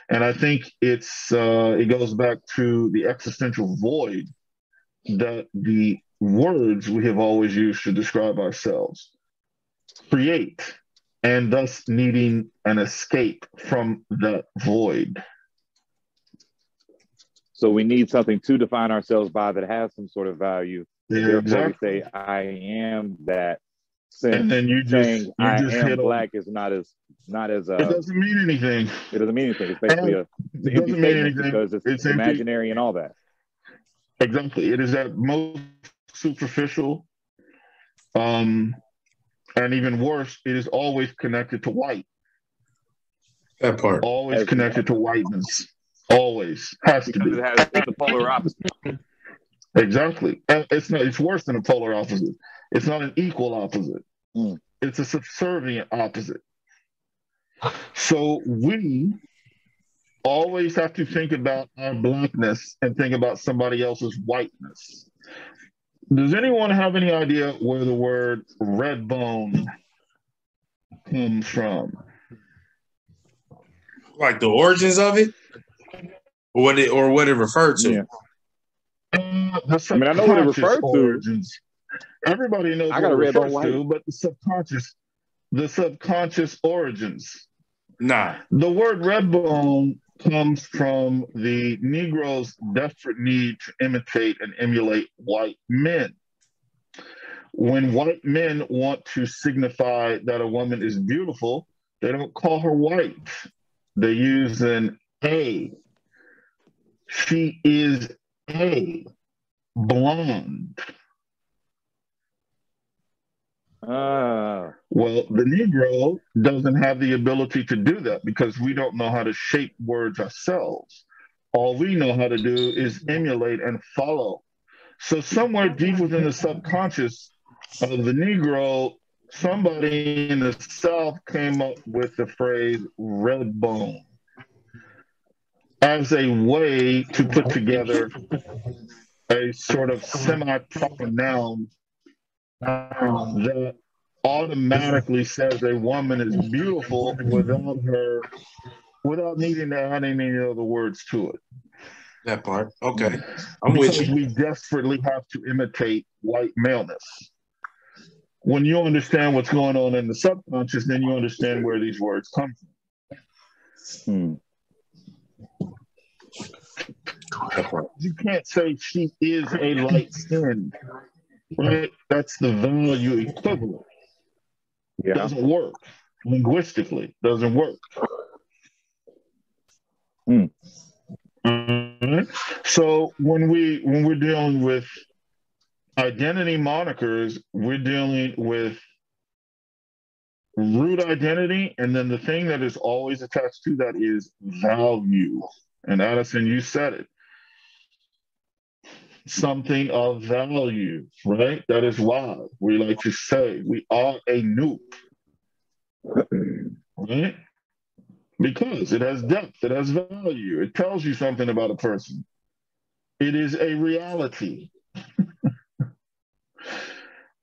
Speaker 5: And I think it's uh, it goes back to the existential void that the words we have always used to describe ourselves create, and thus needing an escape from that void.
Speaker 3: So we need something to define ourselves by that has some sort of value.
Speaker 5: Yeah, exactly.
Speaker 3: we say, I am that.
Speaker 5: And then you just,
Speaker 3: saying
Speaker 5: you
Speaker 3: I
Speaker 5: just
Speaker 3: am
Speaker 5: hit on-
Speaker 3: black is not as not as uh,
Speaker 5: It doesn't mean anything.
Speaker 3: it doesn't mean anything. It's basically a it's
Speaker 5: It doesn't mean anything.
Speaker 3: because it's,
Speaker 5: It's empty.
Speaker 3: imaginary and all that.
Speaker 5: Exactly. It is at most superficial. Um, and even worse, it is always connected to white.
Speaker 1: That part.
Speaker 5: Always
Speaker 3: As-
Speaker 5: connected to whiteness. Always has to be.
Speaker 3: it has it's the polar opposite.
Speaker 5: Exactly. And it's not. It's worse than a polar opposite. It's not an equal opposite.
Speaker 3: Mm.
Speaker 5: It's a subservient opposite. So we always have to think about our blackness and think about somebody else's whiteness. Does anyone have any idea where the word red bone comes from?
Speaker 1: Like the origins of it, or what it or what it referred to.
Speaker 3: Yeah.
Speaker 5: Uh,
Speaker 3: I mean, I know what it
Speaker 5: subconscious
Speaker 3: referred to.
Speaker 5: origins. Everybody knows
Speaker 3: I
Speaker 5: what
Speaker 3: got
Speaker 5: it
Speaker 3: a red bone
Speaker 5: refers
Speaker 3: white.
Speaker 5: to, but the subconscious, the subconscious origins.
Speaker 1: Nah.
Speaker 5: The word red bone comes from the Negro's desperate need to imitate and emulate white men. When white men want to signify that a woman is beautiful, they don't call her white. They use an A. She is A, blonde.
Speaker 3: Ah,
Speaker 5: Well, the Negro doesn't have the ability to do that because we don't know how to shape words ourselves. All we know how to do is emulate and follow. So, somewhere deep within the subconscious of the Negro, somebody in the South came up with the phrase red bone as a way to put together a sort of semi proper noun that automatically says a woman is beautiful without her without needing to add any other words to it.
Speaker 1: That part. Okay. I'm with you.
Speaker 5: we desperately have to imitate white maleness. When you understand what's going on in the subconscious, then you understand where these words come from.
Speaker 3: hmm.
Speaker 5: You can't say she is a light skinned, right? That's the value equivalent.
Speaker 3: yeah.
Speaker 5: doesn't work linguistically doesn't work
Speaker 3: Hmm.
Speaker 5: So when we when we're dealing with identity monikers we're dealing with root identity and then the thing that is always attached to that is value and addison you said it something of value right that is why we like to say we are a nuke right? Because it has depth, it has value, it tells you something about a person. It is a reality,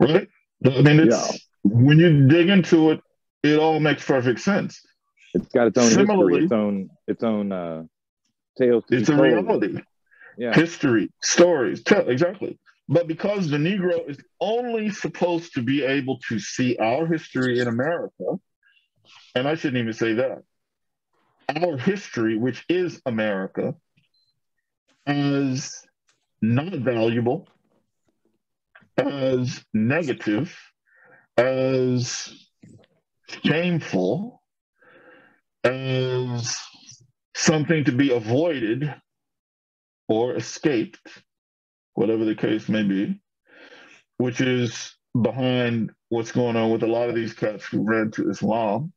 Speaker 5: right? I mean, it's
Speaker 3: Yeah.
Speaker 5: when you dig into it, it all makes perfect sense.
Speaker 3: It's got its own
Speaker 5: Similarly-
Speaker 3: history, its own its own uh tales to
Speaker 5: It's a reality,
Speaker 3: Yeah.
Speaker 5: history, stories, tell exactly. But because the Negro is only supposed to be able to see our history in America, and I shouldn't even say that, our history, which is America, as not valuable, as negative, as shameful, as something to be avoided or escaped, whatever the case may be, which is behind what's going on with a lot of these cats who ran to Islam.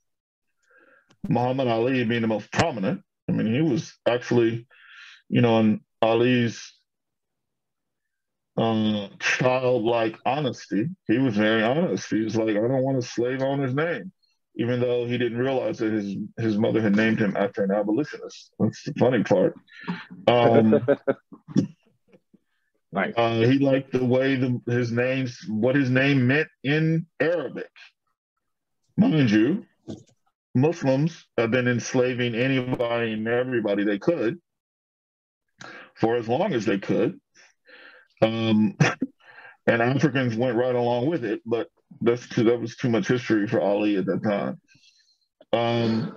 Speaker 5: Muhammad Ali being the most prominent. I mean, he was actually, you know, in Ali's uh, childlike honesty. He was very honest. He was like, I don't want a slave owner's name, even though he didn't realize that his his mother had named him after an abolitionist. That's the funny part. Um,
Speaker 3: Nice.
Speaker 5: uh, he liked the way the, his names, what his name meant in Arabic. Mind you, Muslims have been enslaving anybody and everybody they could for as long as they could. Um, and Africans went right along with it, but that's too, that was too much history for Ali at that time. Um,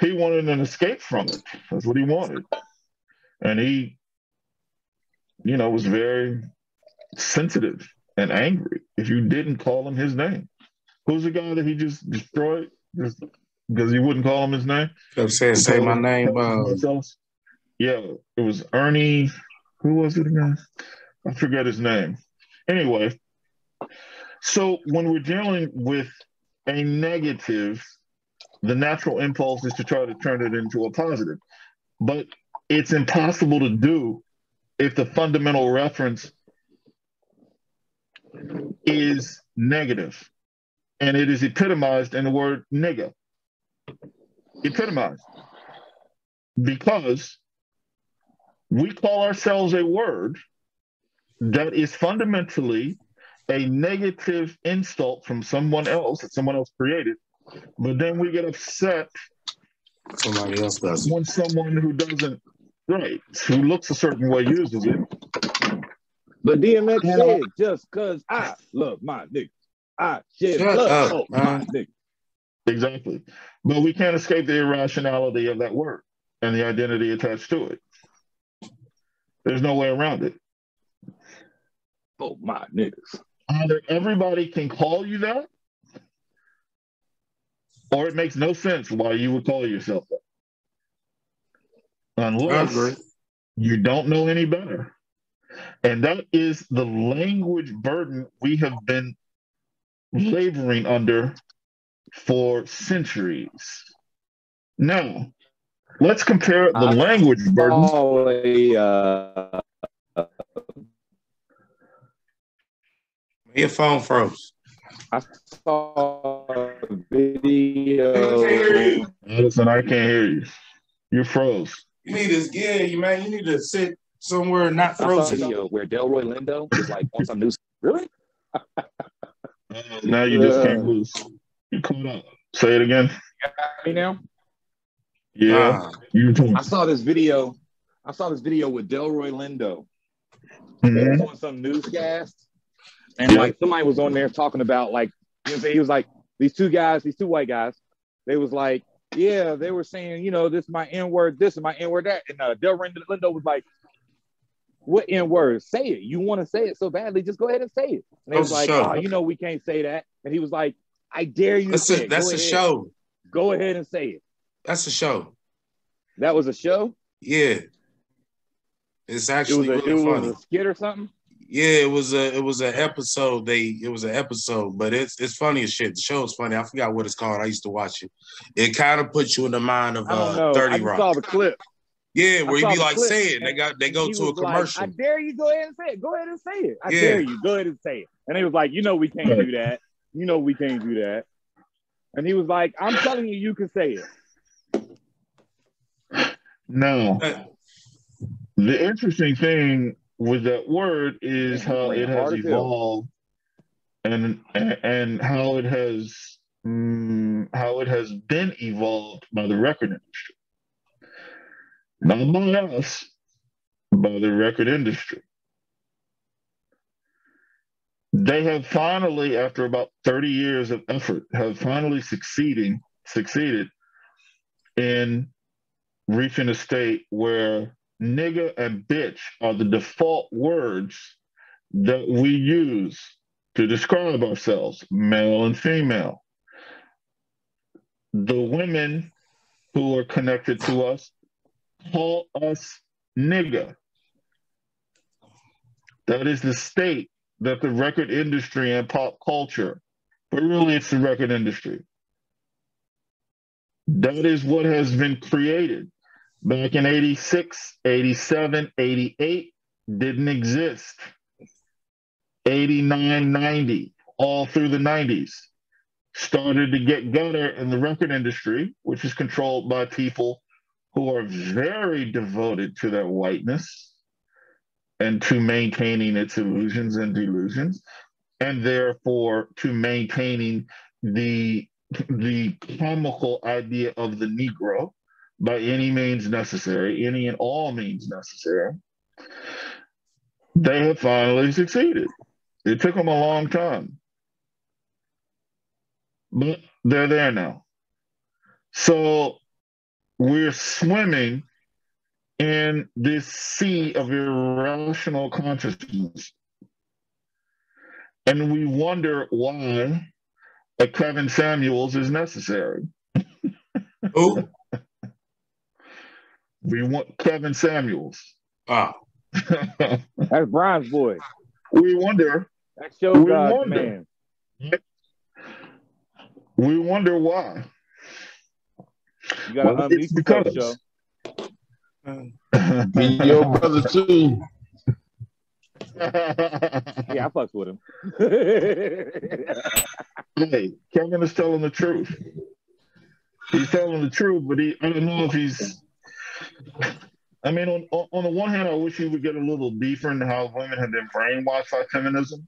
Speaker 5: he wanted an escape from it. That's what he wanted. And he, you know, was very sensitive and angry if you didn't call him his name. Who's the guy that he just destroyed just because he wouldn't call him his name?
Speaker 1: Kept saying, say my name. Uh,
Speaker 5: Yeah, it was Ernie. Who was it again? I forget his name. Anyway, so when we're dealing with a negative, the natural impulse is to try to turn it into a positive. But it's impossible to do if the fundamental reference is negative. And it is epitomized in the word nigga. Epitomized. Because we call ourselves a word that is fundamentally a negative insult from someone else that someone else created, but then we get upset
Speaker 1: somebody else does.
Speaker 5: when someone who doesn't right, who looks a certain way uses it.
Speaker 3: But DMX
Speaker 5: Yeah.
Speaker 3: said, just cause I love my niggas, I shed
Speaker 1: Shut
Speaker 3: blood
Speaker 1: up,
Speaker 3: my
Speaker 1: man.
Speaker 3: niggas.
Speaker 5: Exactly. But we can't escape the irrationality of that word and the identity attached to it. There's no way around it.
Speaker 3: Oh my niggas.
Speaker 5: Either everybody can call you that, or it makes no sense why you would call yourself that. Unless you don't know any better. And that is the language burden we have been laboring under for centuries. Now, let's compare the
Speaker 3: I
Speaker 5: language burden.
Speaker 3: saw uh,
Speaker 1: Your phone froze.
Speaker 3: I saw a video.
Speaker 5: Addison, I can't hear you. You froze.
Speaker 1: You need to, yeah, you man. You need to sit somewhere not
Speaker 3: I saw a
Speaker 1: frozen.
Speaker 3: video where Delroy Lindo is like on some news. Really?
Speaker 5: Uh, now you just can't lose. You caught up. Say it again.
Speaker 3: Me now?
Speaker 5: Yeah,
Speaker 1: Ah,
Speaker 5: you.
Speaker 3: I saw this video. I saw this video with Delroy Lindo
Speaker 5: Mhm.
Speaker 3: on some newscast, and
Speaker 5: Yeah.
Speaker 3: like somebody was on there talking about like you know, he was like these two guys, these two white guys. They was like, yeah, they were saying, you know, this is my N word, this is my N word, that, and uh, Delroy Lindo was like, what N word? Say it. You want to say it so badly, just go ahead and say it. And they was like, oh, you know, we can't say that. And he was like, I dare you to
Speaker 1: that's
Speaker 3: say
Speaker 1: a
Speaker 3: it.
Speaker 1: that's a show.
Speaker 3: Go ahead and say it.
Speaker 1: That's a show.
Speaker 3: That was a show.
Speaker 1: Yeah, it's
Speaker 3: It
Speaker 1: actually
Speaker 3: was a,
Speaker 1: really
Speaker 3: it
Speaker 1: funny.
Speaker 3: was a skit or something.
Speaker 1: Yeah, it was a it was an episode. They it was an episode, but it's it's funny as shit. The show is funny. I forgot what it's called. I used to watch it. It kind of puts you in the mind of
Speaker 3: I
Speaker 1: uh,
Speaker 3: know. I
Speaker 1: Thirty
Speaker 3: just
Speaker 1: Rock.
Speaker 3: saw the clip.
Speaker 1: yeah, where you
Speaker 3: saw
Speaker 1: be like
Speaker 3: clip,
Speaker 1: saying they got they go to a
Speaker 3: was like,
Speaker 1: commercial.
Speaker 3: I dare you. Go ahead and say it. Go ahead and say it. I
Speaker 1: Yeah.
Speaker 3: dare you. Go ahead and say it. And he was like, you know, we can't do that. You know, we can't do that. And he was like, I'm telling you, you can say it.
Speaker 5: Now,
Speaker 1: Uh,
Speaker 5: the interesting thing with that word is how it has
Speaker 3: Hard as hell.
Speaker 5: evolved and and how it has mm, how it has been evolved by the record industry. Not by us, by the record industry. They have finally, after about 30 years of effort, have finally succeeding succeeded in reaching a state where nigga and bitch are the default words that we use to describe ourselves, male and female. The women who are connected to us call us nigger. That is the state that the record industry and pop culture, but really it's the record industry. That is what has been created back in 86, 87, 88 didn't exist. 89, 90, all through the 90s. Started to get better in the record industry, which is controlled by people who are very devoted to their whiteness and to maintaining its illusions and delusions, and therefore to maintaining the the comical idea of the Negro by any means necessary, any and all means necessary. They have finally succeeded. It took them a long time, but they're there now. So we're swimming in this sea of irrational consciousness. And we wonder why a Kevin Samuels is necessary.
Speaker 1: Who?
Speaker 5: We want Kevin Samuels.
Speaker 1: Ah,
Speaker 3: That's Brian's boy.
Speaker 5: we wonder,
Speaker 3: That's show
Speaker 5: We
Speaker 3: God
Speaker 5: wonder.
Speaker 3: man.
Speaker 5: we wonder why.
Speaker 3: You gotta
Speaker 5: Well,
Speaker 3: unmute
Speaker 5: it's
Speaker 3: yourself,
Speaker 5: because-
Speaker 3: show.
Speaker 4: Be your brother too.
Speaker 3: Yeah, I fucked with him.
Speaker 5: hey, Kevin is telling the truth. He's telling the truth, but he I don't know if he's I mean, on, on on the one hand, I wish he would get a little deeper into how women have been brainwashed by feminism.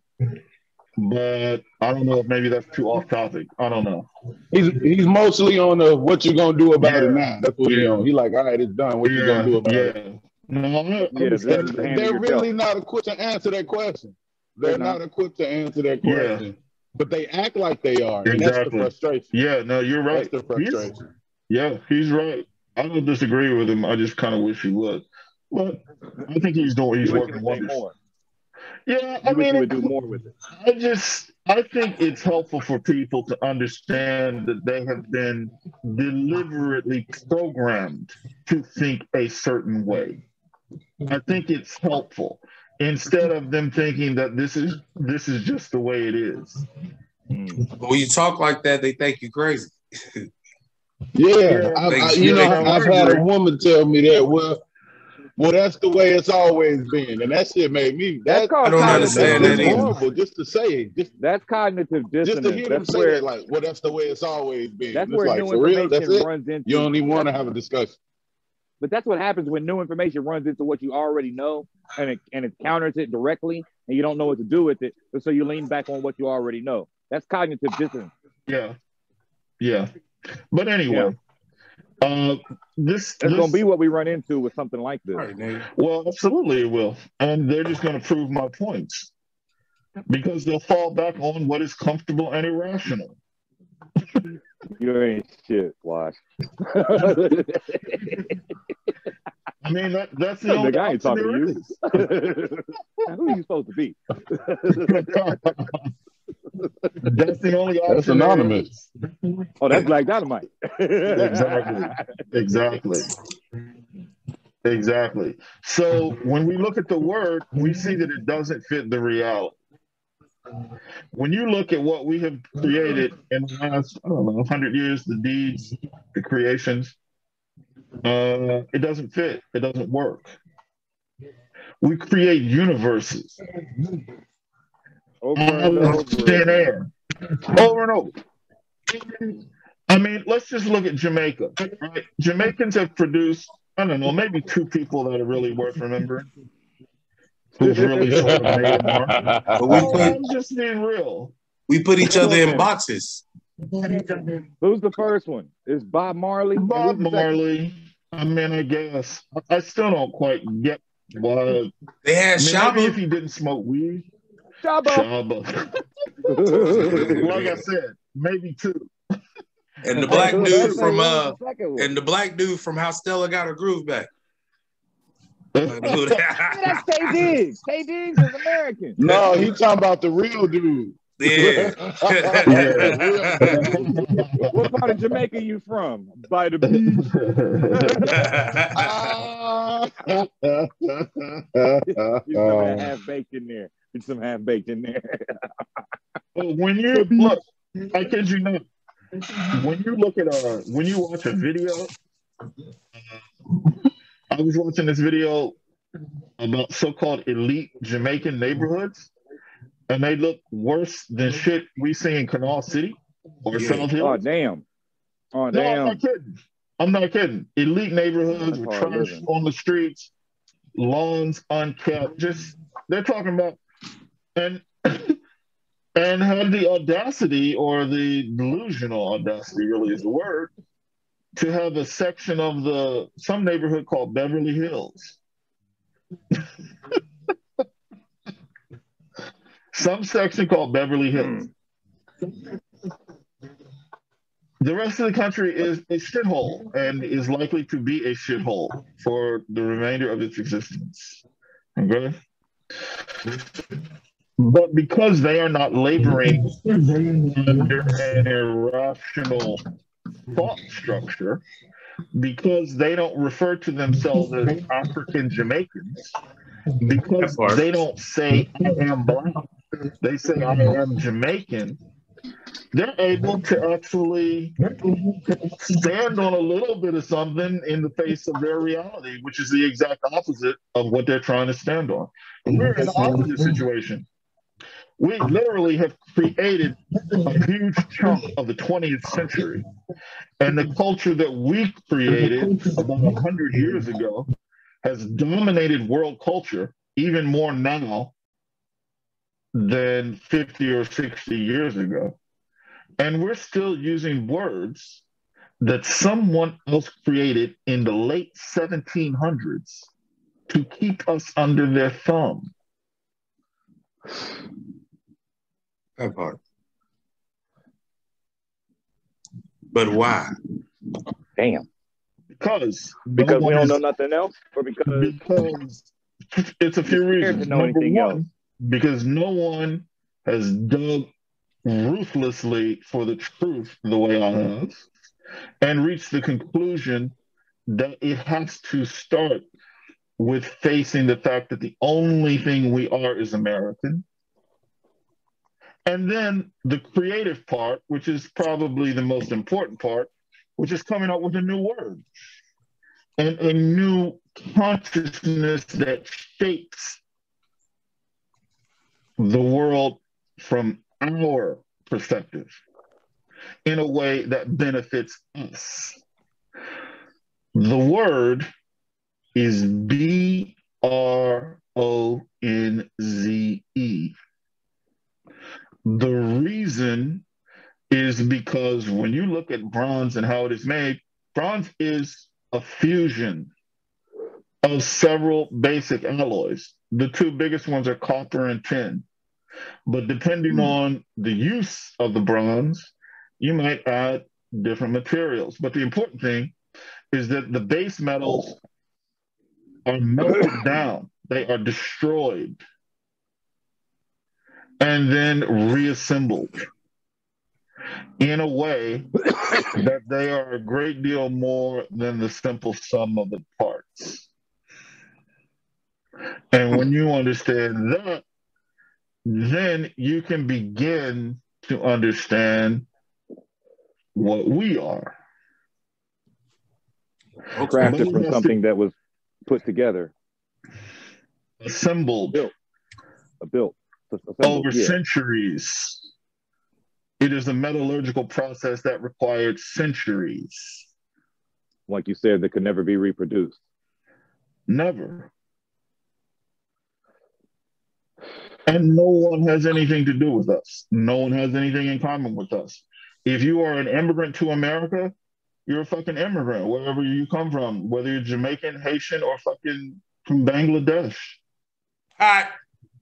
Speaker 5: But I don't know if maybe that's too off topic. I don't know.
Speaker 4: He's he's mostly on the what you gonna do about it now. That's what he
Speaker 5: Yeah.
Speaker 4: on. He like, all right, it's done. What you gonna do about
Speaker 5: yeah.
Speaker 4: it?
Speaker 5: No, I'm not,
Speaker 3: Yeah,
Speaker 5: I'm
Speaker 3: this is
Speaker 5: saying-
Speaker 3: the
Speaker 4: They're really not equipped to answer that question. They're
Speaker 3: They're not.
Speaker 4: not equipped to answer that
Speaker 5: Yeah.
Speaker 4: question. But they act like they are. And that's the frustration.
Speaker 5: yeah, no, you're right.
Speaker 4: That's the
Speaker 5: He's-
Speaker 4: frustration.
Speaker 5: yeah, he's right. I don't disagree with him. I just kind of wish he would. But I think he's doing. He's
Speaker 3: You wish you
Speaker 5: working
Speaker 3: would say
Speaker 5: wonders.
Speaker 3: more.
Speaker 5: Yeah, I
Speaker 3: You wish
Speaker 5: mean,
Speaker 3: would do more with it.
Speaker 5: I just I think it's helpful for people to understand that they have been deliberately programmed to think a certain way. I think it's helpful instead of them thinking that this is this is just the way it is.
Speaker 1: When you talk like that, they think you're crazy.
Speaker 4: Yeah, I, I, you know, I've had a woman tell me that. Well, well, that's the way it's always been, and that shit made me.
Speaker 3: That's
Speaker 4: That,
Speaker 3: called
Speaker 1: I don't understand that
Speaker 4: that's
Speaker 1: either.
Speaker 4: horrible. Just to say it, just
Speaker 3: That's cognitive dissonance.
Speaker 4: just to hear them
Speaker 3: That's
Speaker 4: say
Speaker 3: where
Speaker 4: that, like, well, that's the way it's always been.
Speaker 3: that's
Speaker 4: It's
Speaker 3: where
Speaker 4: like
Speaker 3: new
Speaker 4: for real. That's it.
Speaker 3: runs into.
Speaker 4: You don't even want to have a discussion.
Speaker 3: But that's what happens when new information runs into what you already know, and it and it counters it directly, and you don't know what to do with it. So you lean back on what you already know. That's cognitive dissonance.
Speaker 5: Yeah. Yeah. But anyway, uh this,
Speaker 3: That's
Speaker 5: this
Speaker 3: gonna be what we run into with something like this.
Speaker 1: Right,
Speaker 5: well, absolutely it will. And they're just gonna prove my points. Because they'll fall back on what is comfortable and irrational.
Speaker 3: You ain't shit, Wash.
Speaker 5: I mean, that, that's the only
Speaker 3: Nigga, I ain't talking to you. Who are you supposed to be?
Speaker 5: is. that's the only option.
Speaker 4: That's
Speaker 5: there
Speaker 4: anonymous.
Speaker 3: Oh, that's Black Dynamite.
Speaker 5: Exactly. Exactly. Exactly. So when we look at the word, we see that it doesn't fit the reality. When you look at what we have created in the last, I don't know, 100 years, the deeds, the creations, uh, it doesn't fit. It doesn't work. We create universes
Speaker 3: Over
Speaker 5: out
Speaker 3: and over.
Speaker 5: thin air, over and over. I mean, let's just look at Jamaica. Right? Jamaicans have produced, I don't know, maybe two people that are really worth remembering. Who's really sort of made a mark.
Speaker 1: But we put
Speaker 5: I'm just being real.
Speaker 1: we put each other in boxes.
Speaker 3: Who's the first one? Is Bob Marley?
Speaker 5: Bob
Speaker 3: who's the second?
Speaker 5: Marley. I mean, I guess I- I still don't quite get why.
Speaker 1: They had
Speaker 5: I mean, maybe if he didn't smoke weed,
Speaker 3: Shabba.
Speaker 5: Shabba. like I said, maybe two.
Speaker 1: And the black dude from uh and the black dude from How Stella Got Her Groove Back. Like, dude,
Speaker 3: Yeah, that's Taye Diggs. Taye Diggs is American.
Speaker 4: No, he talking about the real dude.
Speaker 1: yeah.
Speaker 3: What part of Jamaica you from? By the beach.
Speaker 4: Ah.
Speaker 3: Get some half baked in there. Get some half baked in there.
Speaker 5: But when you look, I kid you not, when you look at uh when you watch a video, I was watching this video about so-called elite Jamaican neighborhoods, and they look worse than shit we see in Canal City or
Speaker 1: Yeah.
Speaker 5: South Hill.
Speaker 3: Oh damn. Oh
Speaker 5: no, I'm
Speaker 3: damn.
Speaker 5: not kidding. I'm not kidding. Elite neighborhoods with trash
Speaker 3: living.
Speaker 5: on the streets, lawns unkept. Just they're talking about and and had the audacity or the delusional audacity really is the word to have a section of the some neighborhood called Beverly Hills. some section called Beverly Hills. Hmm. The rest of the country is a shithole and is likely to be a shithole for the remainder of its existence. Okay? But because they are not laboring under an irrational thought structure, because they don't refer to themselves as African Jamaicans, because they don't say I am black, they say I am Jamaican, they're able to actually stand on a little bit of something in the face of their reality, which is the exact opposite of what they're trying to stand on. We're in the opposite situation. We literally have created a huge chunk of the 20th century. And the culture that we created about 100 years ago has dominated world culture even more now than 50 or 60 years ago. And we're still using words that someone else created in the late 1700s to keep us under their thumb.
Speaker 1: That part. But why?
Speaker 3: Damn.
Speaker 5: Because no
Speaker 3: Because we don't
Speaker 5: is-
Speaker 3: know nothing else, or because
Speaker 5: because it's a few
Speaker 3: Scared to
Speaker 5: reasons.
Speaker 3: know
Speaker 5: Number
Speaker 3: anything
Speaker 5: one,
Speaker 3: else.
Speaker 5: because no one has dug ruthlessly for the truth the way I mm-hmm. have and reached the conclusion that it has to start with facing the fact that the only thing we are is American. And then the creative part, which is probably the most important part, which is coming up with a new word and a new consciousness that shapes the world from our perspective in a way that benefits us. The word is B R O N Z E. The reason is because when you look at bronze and how it is made, bronze is a fusion of several basic alloys. The two biggest ones are copper and tin. But depending hmm. on the use of the bronze, you might add different materials. But the important thing is that the base metals are melted down, they are destroyed, and then reassembled in a way that they are a great deal more than the simple sum of the parts. And when you understand that, then you can begin to understand what we are.
Speaker 3: Crafted from something that was put together,
Speaker 5: Assembled
Speaker 3: Built. built,
Speaker 5: over
Speaker 3: yeah.
Speaker 5: centuries. It is a metallurgical process that required centuries.
Speaker 3: like you said, that could never be reproduced.
Speaker 5: Never. And no one has anything to do with us. No one has anything in common with us. If you are an immigrant to America, you're a fucking immigrant, wherever you come from, whether you're Jamaican, Haitian, or fucking from Bangladesh.
Speaker 1: Hot.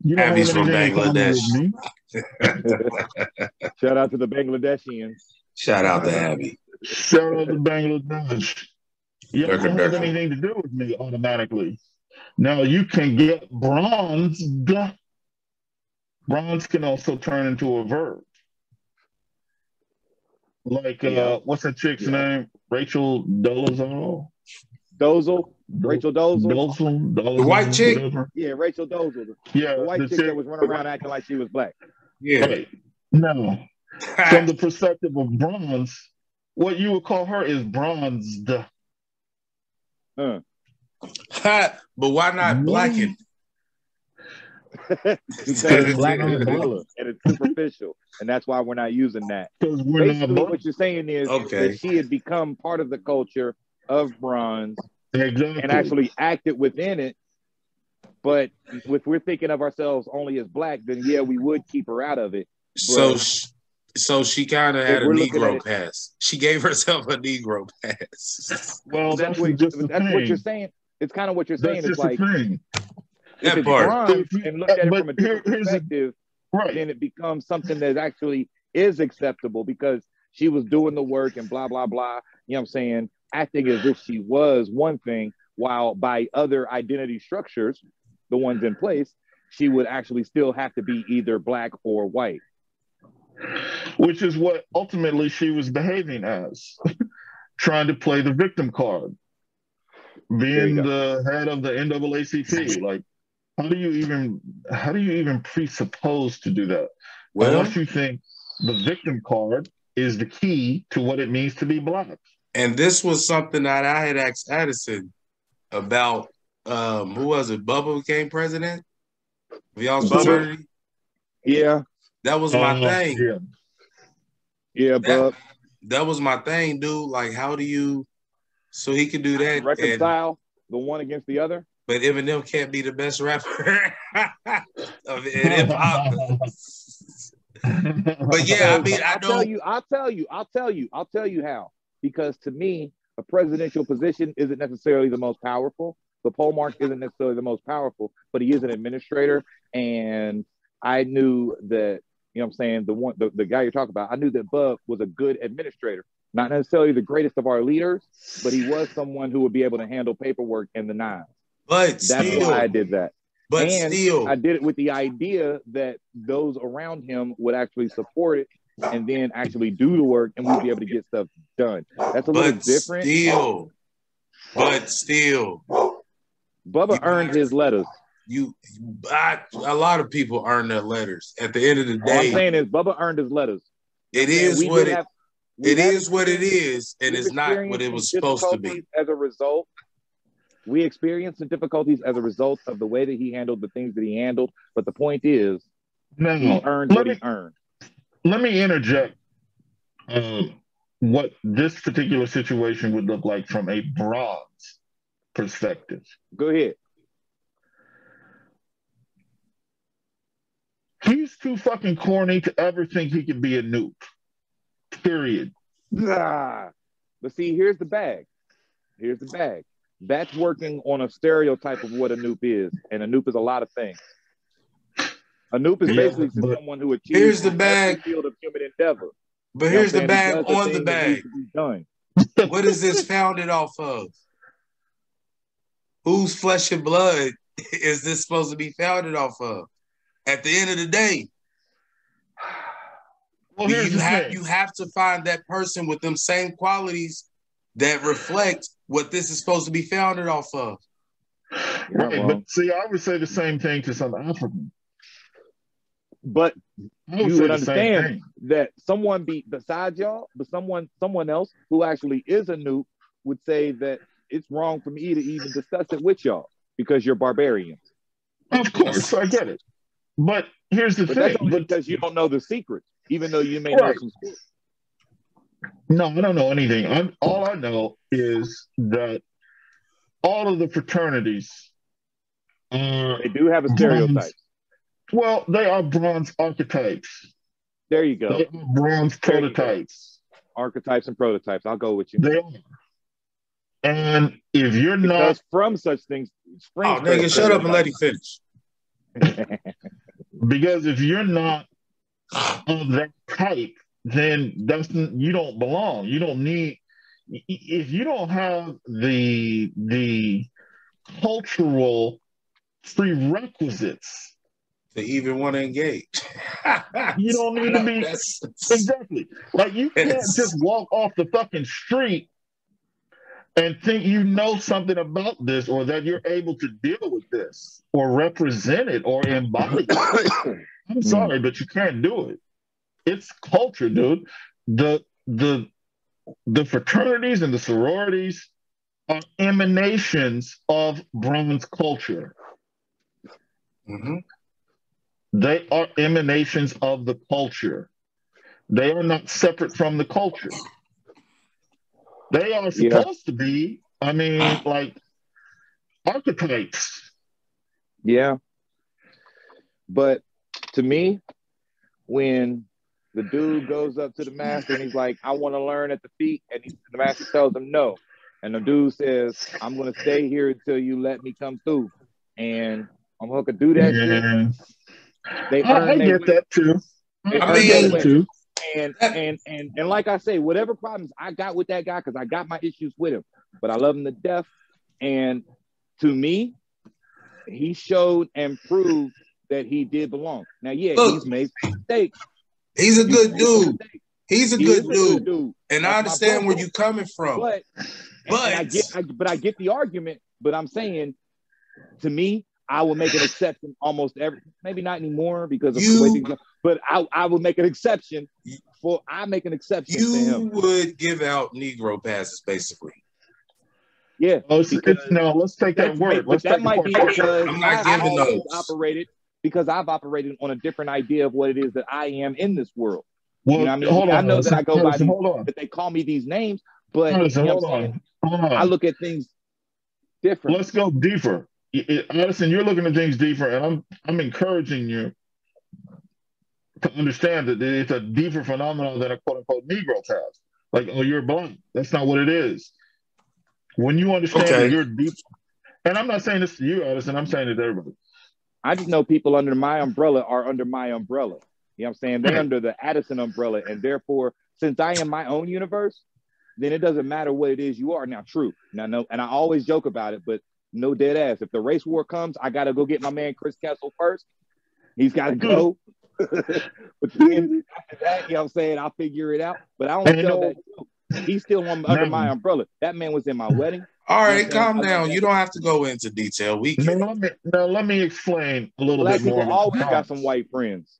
Speaker 5: You don't
Speaker 1: Abby's from
Speaker 5: anything in common
Speaker 1: Bangladesh.
Speaker 3: Shout out to the Bangladeshians.
Speaker 1: Shout out to Abby.
Speaker 5: Shout out to Bangladesh. You don't have anything to do with me automatically. Now you can get bronze. Bronze can also turn into a verb. Like uh,
Speaker 3: Yeah.
Speaker 5: what's that chick's
Speaker 3: Yeah.
Speaker 5: name? Rachel Dolezal.
Speaker 3: Dozel, Rachel Dozel.
Speaker 5: Dolezal, Dolezal,
Speaker 1: The white chick?
Speaker 5: whatever.
Speaker 3: Yeah, Rachel Dozel,
Speaker 5: Yeah,
Speaker 3: the white
Speaker 5: the
Speaker 3: chick that was running around acting like she was black.
Speaker 1: Yeah.
Speaker 5: Right. No, from the perspective of bronze, what you would call her is bronzed.
Speaker 3: Huh.
Speaker 1: But why not blacken?
Speaker 3: because black is vanilla and it's superficial, and that's why we're not using that.
Speaker 5: Because we're
Speaker 3: Basically,
Speaker 5: black.
Speaker 3: what you're saying is
Speaker 1: Okay.
Speaker 3: that she had become part of the culture of bronze
Speaker 5: Exactly.
Speaker 3: and actually acted within it. But if we're thinking of ourselves only as black, then yeah, we would keep her out of it.
Speaker 1: So,
Speaker 3: Bro.
Speaker 1: sh- so she kind of had a Negro pass. She gave herself a Negro pass.
Speaker 5: well,
Speaker 3: that's
Speaker 5: that's,
Speaker 3: what, that's what you're saying. It's kind of what you're saying.
Speaker 5: That's
Speaker 3: It's like
Speaker 5: the thing.
Speaker 3: if
Speaker 1: That part.
Speaker 3: and look at it from a different
Speaker 5: here's the-
Speaker 3: perspective,
Speaker 5: Right.
Speaker 3: then it becomes something that actually is acceptable because she was doing the work and blah blah blah. You know what I'm saying? Acting as if she was one thing, while by other identity structures, the ones in place, she would actually still have to be either black or white.
Speaker 5: Which is what ultimately she was behaving as, trying to play the victim card, being the head of the NAACP. Like, how do you even how do you even presuppose to do that?
Speaker 1: Well,
Speaker 5: Unless you think the victim card is the key to what it means to be black.
Speaker 1: And this was something that I had asked Addison about. Um, who was it? Bubba became president of y'all's
Speaker 3: Bubba?
Speaker 1: fraternity.
Speaker 3: Yeah,
Speaker 1: That was my
Speaker 5: Uh,
Speaker 1: thing.
Speaker 5: Yeah.
Speaker 3: yeah, but
Speaker 1: That was my thing, dude. Like, how do you? So he could do that, and,
Speaker 3: reconcile the one against the other.
Speaker 1: but Eminem can't be the best rapper of hip hop. But yeah, I mean, I
Speaker 3: I'll tell
Speaker 1: don't.
Speaker 3: you, I'll tell you, I'll tell you, I'll tell you how. Because to me, a presidential position isn't necessarily the most powerful. The Polemarch isn't necessarily the most powerful, but he is an administrator. And I knew that, you know what I'm saying, the one the, the guy you're talking about, I knew that Bub was a good administrator. Not necessarily the greatest of our leaders, but he was someone who would be able to handle paperwork in the nines.
Speaker 1: But
Speaker 3: That's
Speaker 1: still,
Speaker 3: why I did that.
Speaker 1: but
Speaker 3: and
Speaker 1: still,
Speaker 3: I did it with the idea that those around him would actually support it and then actually do the work and we'd be able to get stuff done. That's a little
Speaker 1: but
Speaker 3: different.
Speaker 1: still, but still,
Speaker 3: Bubba earned his letters.
Speaker 1: you, I, a lot of people earn their letters. At the end of the
Speaker 3: All I'm
Speaker 1: day,
Speaker 3: saying is Bubba earned his letters.
Speaker 1: it
Speaker 3: And
Speaker 1: is what
Speaker 3: did
Speaker 1: it,
Speaker 3: have- we
Speaker 1: it
Speaker 3: had
Speaker 1: is what it is, and it's not what it was supposed to be.
Speaker 3: As a result, we experienced some difficulties as a result of the way that he handled the things that he handled. But the point is, he earned
Speaker 5: let
Speaker 3: what
Speaker 5: me,
Speaker 3: he earned.
Speaker 5: Let me interject um, what this particular situation would look like from a bronze perspective.
Speaker 3: Go ahead.
Speaker 5: He's too fucking corny to ever think he could be a noob. Period.
Speaker 3: Ah. But see, here's the bag. Here's the bag. That's working on a stereotype of what a noob is, and a noob is a lot of things. A noob is
Speaker 5: Yeah,
Speaker 3: basically
Speaker 5: but-
Speaker 3: someone who achieves
Speaker 1: Here's the
Speaker 3: in every
Speaker 1: bag.
Speaker 3: field of human endeavor.
Speaker 1: But
Speaker 3: You know
Speaker 1: here's the bag on the
Speaker 3: thing
Speaker 1: bag.
Speaker 3: done.
Speaker 1: What is this founded off of? Whose flesh and blood is this supposed to be founded off of? At the end of the day,
Speaker 5: Well,
Speaker 1: you
Speaker 5: the
Speaker 1: have
Speaker 5: thing.
Speaker 1: you have to find that person with them same qualities that reflect what this is supposed to be founded off of.
Speaker 5: Right, but see, I would say the same thing to some African.
Speaker 3: But you would understand that someone be besides y'all, but someone someone else who actually is a noob would say that it's wrong for me to even discuss it with y'all because you're barbarians.
Speaker 5: Of course, I get it. But here's the
Speaker 3: But
Speaker 5: thing. But
Speaker 3: because you don't know the secrets, even though you may know some secrets.
Speaker 5: no, I don't know anything. I'm, all I know is that all of the fraternities are
Speaker 3: They do have a stereotype.
Speaker 5: Well, they are bronze archetypes.
Speaker 3: There you go.
Speaker 5: They are bronze
Speaker 3: There you go.
Speaker 5: prototypes.
Speaker 3: Archetypes and prototypes. I'll go with you.
Speaker 5: They are. And if you're not
Speaker 3: from such things
Speaker 1: Oh,
Speaker 3: springs
Speaker 1: nigga, shut up and let him finish.
Speaker 5: because if you're not of that type, then that's you don't belong. You don't need if you don't have the the cultural prerequisites.
Speaker 1: To even want to engage.
Speaker 5: You don't need to be- Exactly. Like you can't just walk off the fucking street and think you know something about this or that you're able to deal with this or represent it or embody it. I'm sorry, but you can't do it. It's culture, dude. The the the fraternities and the sororities are emanations of bronze culture.
Speaker 1: Mhm.
Speaker 5: They are emanations of the culture. They are not separate from the culture. They are
Speaker 3: Yeah.
Speaker 5: supposed to be, I mean, like archetypes.
Speaker 3: Yeah. But to me, when the dude goes up to the master and he's like, I want to learn at the feet, and he, the master tells him no. And the dude says, I'm going to stay here until you let me come through. And I'm going to do that. shit.
Speaker 5: Yeah.
Speaker 3: They
Speaker 5: I, I
Speaker 3: earn their
Speaker 5: get that too.
Speaker 3: They
Speaker 5: I
Speaker 1: earn
Speaker 5: get that too.
Speaker 3: and and and and like I say, whatever problems I got with that guy, because I got my issues with him, but I love him to death. And to me, he showed and proved that he did belong. Now, yeah,
Speaker 1: Look.
Speaker 3: he's made mistakes.
Speaker 1: He's a
Speaker 3: He's
Speaker 1: good
Speaker 3: made
Speaker 1: dude. He's a
Speaker 3: He
Speaker 1: good
Speaker 3: is a
Speaker 1: dude.
Speaker 3: dude.
Speaker 1: And
Speaker 3: That's
Speaker 1: I understand where you're coming from.
Speaker 3: But,
Speaker 1: But
Speaker 3: I get, I, but I get the argument. But I'm saying, to me, I will make an exception almost every. Maybe not anymore because of the way things go. But I, I will make an exception for. I make an exception to
Speaker 1: you
Speaker 3: him.
Speaker 1: would give out Negro passes, basically.
Speaker 3: Yeah.
Speaker 5: Oh, it's,
Speaker 3: Because-
Speaker 5: it's, no, let's take that word. Let's
Speaker 3: that might
Speaker 5: the
Speaker 3: be because
Speaker 1: I'm not
Speaker 3: I've
Speaker 1: giving
Speaker 3: always
Speaker 1: those.
Speaker 3: operated because I've operated on a different idea of what it is that I am in this world.
Speaker 5: Well,
Speaker 3: You know I mean?
Speaker 5: hold
Speaker 3: I
Speaker 5: on.
Speaker 3: know that I go by these-
Speaker 5: hold on.
Speaker 3: That they call me these names, but you know
Speaker 5: hold
Speaker 3: what I'm saying?
Speaker 5: on. Hold on.
Speaker 3: I look at things different.
Speaker 5: Let's go deeper. I- I- Addison, you're looking at things deeper, and I'm I'm encouraging you to understand that it's a deeper phenomenon than a quote unquote Negro has. Like, oh, you're black. That's not what it is. When you understand
Speaker 1: Okay.
Speaker 5: that you're deep, and I'm not saying this to you, Addison, I'm saying it to everybody.
Speaker 3: I just know people under my umbrella are under my umbrella. You know what I'm saying? They're under the Addison umbrella. And therefore, since I am my own universe, then it doesn't matter what it is you are. Now, true. Now, no, and I always joke about it, but no dead ass. If the race war comes, I gotta go get my man Chris Kessel first. He's gotta go. but then after that, you know what I'm saying? I'll figure it out. But I don't tell
Speaker 5: know-
Speaker 3: that joke. He's still on, under my umbrella. That man was in my wedding.
Speaker 1: All right, calm
Speaker 3: I
Speaker 1: down. You don't have to go into detail. We
Speaker 5: Now let me now let me explain a little
Speaker 3: Black
Speaker 5: bit more.
Speaker 3: people always
Speaker 5: No.
Speaker 3: got some white friends.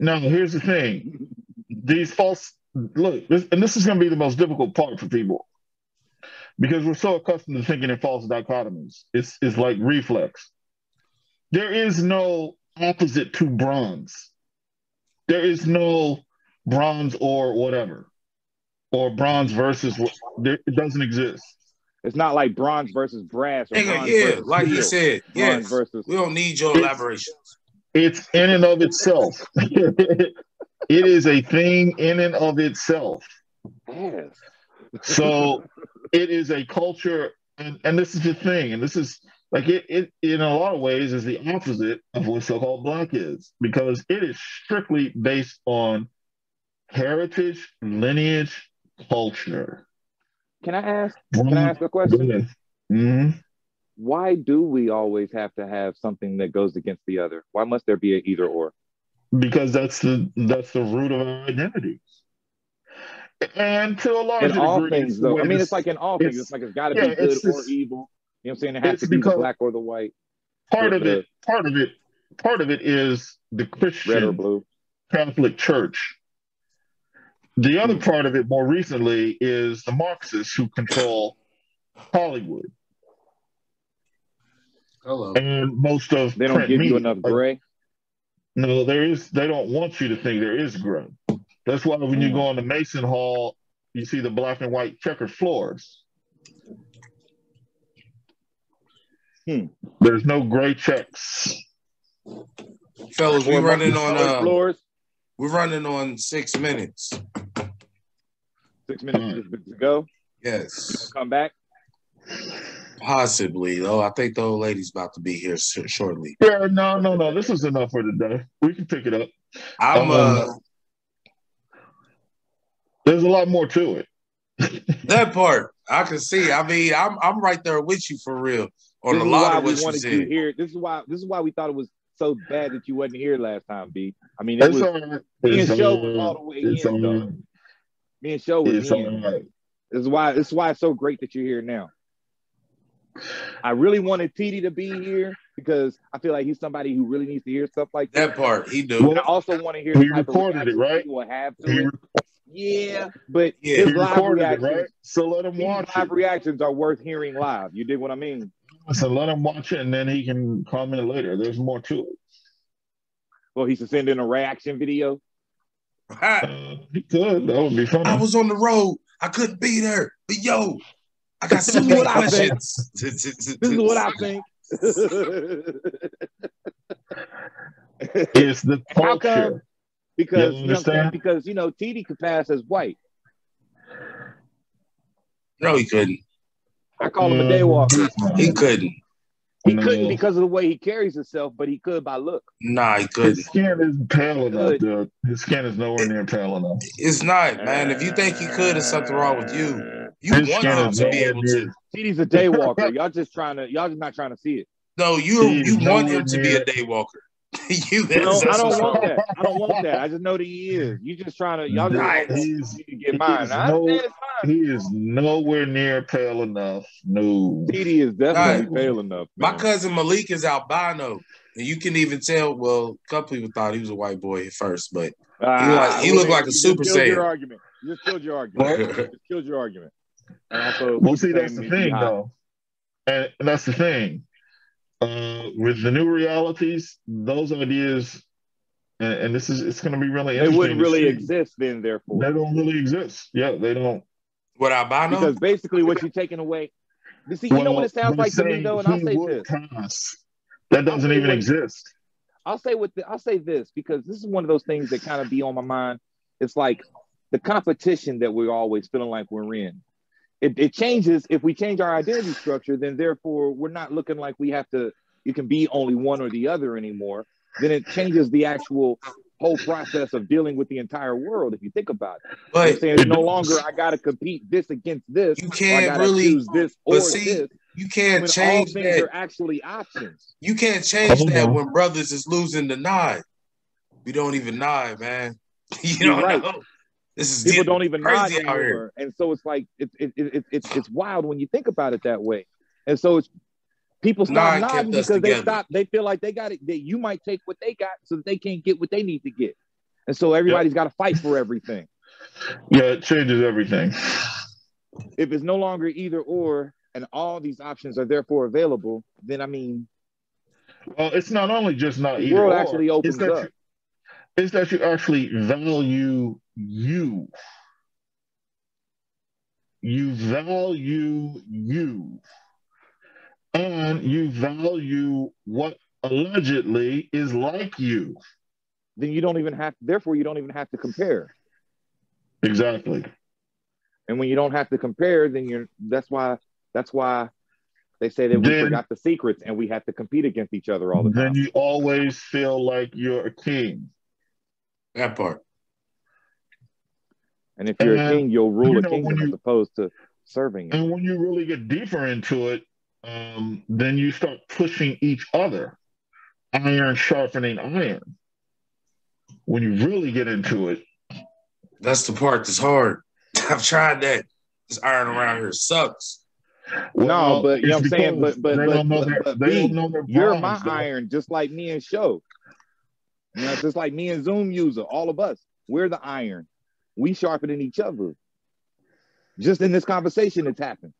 Speaker 5: Now, here's the thing. These false look, this, and this is going to be the most difficult part for people because we're so accustomed to thinking in false dichotomies. It's it's like reflex. There is no opposite to bronze. There is no bronze or whatever, or bronze versus. There, it doesn't exist.
Speaker 3: It's not like bronze versus brass or
Speaker 1: Nigga,
Speaker 3: bronze
Speaker 1: yeah,
Speaker 3: versus
Speaker 1: like you
Speaker 3: steel.
Speaker 1: said,
Speaker 3: bronze
Speaker 1: yes.
Speaker 3: versus
Speaker 1: We don't need your
Speaker 5: It's-
Speaker 1: elaborations.
Speaker 5: It's in and of itself. it is a thing in and of itself.
Speaker 3: yes.
Speaker 5: so it is a culture and, and this is the thing and this is like it, it in a lot of ways is the opposite of what so-called black is because it is strictly based on heritage lineage culture
Speaker 3: Can I ask? Can I ask a question?
Speaker 5: hmm
Speaker 3: Why do we always have to have something that goes against the other? Why must there be a either or?
Speaker 5: because that's the that's the root of our identity and to a large
Speaker 3: In
Speaker 5: degree
Speaker 3: all
Speaker 5: it's
Speaker 3: things, though, I mean,
Speaker 5: this-
Speaker 3: it's like in all things.
Speaker 5: it's-
Speaker 3: It's like it's got to
Speaker 5: yeah,
Speaker 3: be good or
Speaker 5: just-
Speaker 3: evil. You know what I'm saying? It has to be the black or the white,
Speaker 5: part
Speaker 3: the-
Speaker 5: of it part of it part of it is the christian
Speaker 3: red or blue.
Speaker 5: Catholic Church. The other hmm. part of it, more recently, is the Marxists who control Hollywood
Speaker 1: Hello.
Speaker 5: and most of
Speaker 3: They don't
Speaker 5: print
Speaker 3: give you enough gray.
Speaker 5: No, there is. They don't want you to think there is gray. That's why when you
Speaker 3: Mm.
Speaker 5: go on the Mason Hall, you see the black and white checkered floors.
Speaker 3: Hmm.
Speaker 5: There's no gray checks.
Speaker 1: Fellas, we
Speaker 3: Or
Speaker 1: running on
Speaker 3: colored
Speaker 1: uh
Speaker 3: floors.
Speaker 1: we're running on six minutes.
Speaker 3: Six minutes to go.
Speaker 1: Yes.
Speaker 3: Come back.
Speaker 1: Possibly though. I think the old lady's about to be here shortly.
Speaker 5: Yeah, no, no, no. This is enough for today. We can pick it up.
Speaker 1: I'm
Speaker 5: Um,
Speaker 1: uh
Speaker 5: There's a lot more to it.
Speaker 1: that part I can see. I mean, I'm I'm right there with you for real on
Speaker 3: this
Speaker 1: a
Speaker 3: is
Speaker 1: lot
Speaker 3: why
Speaker 1: of
Speaker 3: we
Speaker 1: what you
Speaker 3: wanted you
Speaker 1: said.
Speaker 3: here. This is why. This is why we thought it was so bad that you wasn't here last time, B. I mean, it
Speaker 5: It's
Speaker 3: was
Speaker 5: all right.
Speaker 3: me
Speaker 5: It's
Speaker 3: and Show
Speaker 5: all
Speaker 3: was all
Speaker 5: right.
Speaker 3: the way
Speaker 5: It's
Speaker 3: in,
Speaker 5: all right.
Speaker 3: Me and Show was
Speaker 5: It's
Speaker 3: in.
Speaker 5: all right.
Speaker 3: This is why. This is why it's so great that you're here now. I really wanted TD to be here because I feel like he's somebody who really needs to hear stuff like that.
Speaker 1: That part he do.
Speaker 3: And I also want to hear
Speaker 5: He
Speaker 3: the type of
Speaker 5: recorded it, right?
Speaker 3: He will have to
Speaker 5: He,
Speaker 3: it. Yeah, but
Speaker 1: Yeah.
Speaker 3: his live
Speaker 5: recorded it, right? So let him
Speaker 3: these
Speaker 5: watch
Speaker 3: live
Speaker 5: it.
Speaker 3: reactions are worth hearing live. You dig what I mean?
Speaker 5: So let him watch it, and then he can comment later. There's more to it.
Speaker 3: Well, he should send in a reaction video.
Speaker 1: I,
Speaker 5: Uh, he could. That would be funny.
Speaker 1: I was on the road. I couldn't be there. But yo, I got so many
Speaker 3: What I think.
Speaker 1: questions.
Speaker 3: This is what I think.
Speaker 5: it's the
Speaker 3: How come-
Speaker 5: culture.
Speaker 3: Because
Speaker 5: You
Speaker 3: you know what I'm saying?
Speaker 5: understand?
Speaker 3: because you know TD could pass as white.
Speaker 1: No, he couldn't.
Speaker 3: I call him a
Speaker 5: Mm,
Speaker 3: daywalker.
Speaker 1: He couldn't.
Speaker 3: He
Speaker 5: No.
Speaker 3: couldn't because of the way he carries himself, but he could by look.
Speaker 1: Nah, he
Speaker 5: His
Speaker 1: couldn't.
Speaker 5: His skin is pale enough, dude. His skin is nowhere near pale enough.
Speaker 1: It's not, man. If you think he could, there's something wrong with you. You
Speaker 5: His
Speaker 1: want him to be able
Speaker 5: near-
Speaker 1: to.
Speaker 3: TD's a daywalker. y'all just trying to y'all just not trying to see it.
Speaker 1: No, you
Speaker 5: He's
Speaker 1: you want him to be a day walker. you,
Speaker 3: I don't, I don't want that. I don't want that. I just know that he is. You just trying to y'all just
Speaker 1: Right.
Speaker 5: He's,
Speaker 3: to get mine.
Speaker 5: he's
Speaker 3: I
Speaker 5: no-
Speaker 3: mine.
Speaker 5: he is nowhere near pale enough. No.
Speaker 3: TD is definitely
Speaker 1: Right.
Speaker 3: pale enough.
Speaker 1: My cousin Malik is albino, and you can even tell. Well, a couple people thought he was a white boy at first, but
Speaker 3: Ah,
Speaker 1: he looked like a Super Saiyan.
Speaker 3: Your argument. You just killed your argument. you just killed your argument. And also,
Speaker 5: Well, see, that's the thing,
Speaker 3: hot.
Speaker 5: though. And, and that's the thing. Uh, with the new realities, those ideas, and, and this is, it's going to be really interesting.
Speaker 3: They
Speaker 5: wouldn't
Speaker 3: really exist then, therefore.
Speaker 5: They don't really exist. Yeah, they don't.
Speaker 1: what albino?
Speaker 3: Because basically, what you're taking away. You see, you know what it sounds like to me,
Speaker 5: saying
Speaker 3: though, and I'll say this.
Speaker 5: pass. That doesn't even
Speaker 3: what-
Speaker 5: exist.
Speaker 3: I'll say with the, I'll say this because this is one of those things that kind of be on my mind. It's like the competition that we're always feeling like we're in. It, it changes if we change our identity structure. Then therefore we're not looking like we have to. You can be only one or the other anymore. Then it changes the actual whole process of dealing with the entire world. If you think about it, I'm
Speaker 1: but
Speaker 3: saying it's no longer I got to compete this against this.
Speaker 1: you can't
Speaker 3: gotta
Speaker 1: really.
Speaker 3: choose this or
Speaker 1: but see,
Speaker 3: this.
Speaker 1: You can't
Speaker 3: all
Speaker 1: change
Speaker 3: things
Speaker 1: that.
Speaker 3: are actually options.
Speaker 1: You can't change
Speaker 5: Hold
Speaker 1: that
Speaker 5: on.
Speaker 1: when brothers is losing the nod. We don't even nod, man. you don't
Speaker 3: right.
Speaker 1: know. This is
Speaker 3: people
Speaker 1: deep-
Speaker 3: don't even nod
Speaker 1: crazy here.
Speaker 3: anymore. And so it's like it, it, it, it, it's it's wild when you think about it that way. And so it's people stop
Speaker 1: Nod
Speaker 3: nodding
Speaker 1: us
Speaker 3: because they stop. They feel like they got it. That you might take what they got, so that they can't get what they need to get. And so everybody's got to fight for everything.
Speaker 5: Yeah, it changes everything.
Speaker 3: If it's no longer either or, and all these options are therefore available, then I mean,
Speaker 5: Well, it's not only just not
Speaker 3: the
Speaker 5: either
Speaker 3: world
Speaker 5: or,
Speaker 3: actually opens
Speaker 5: it's that
Speaker 3: up.
Speaker 5: You, it's that you actually value you. You value you. And you value what allegedly is like you.
Speaker 3: Then you don't even have. Therefore, you don't even have to compare.
Speaker 5: Exactly.
Speaker 3: And when you don't have to compare, then you're. That's why. That's why they say that we
Speaker 5: Then-
Speaker 3: forgot the secrets and we have to compete against each other all the time.
Speaker 5: Then you always feel like you're a king.
Speaker 1: That part.
Speaker 3: And if you're a king, you'll rule
Speaker 5: you
Speaker 3: a
Speaker 5: know, when
Speaker 3: kingdom
Speaker 5: you-
Speaker 3: as opposed to serving it.
Speaker 5: And when you really get deeper into it, um, then you start pushing each other, iron sharpening iron. When you really get into it,
Speaker 1: That's the part that's hard. I've tried that. This iron around here sucks.
Speaker 3: No, but you know what I'm saying? But- but-
Speaker 5: they
Speaker 3: but-
Speaker 5: don't know their,
Speaker 3: but
Speaker 5: they don't know their
Speaker 3: You're my
Speaker 5: though.
Speaker 3: iron, just like me and Show. You know, just like me and Zoom user, all of us. We're the iron. We sharpening each other. Just in this conversation, it's happened.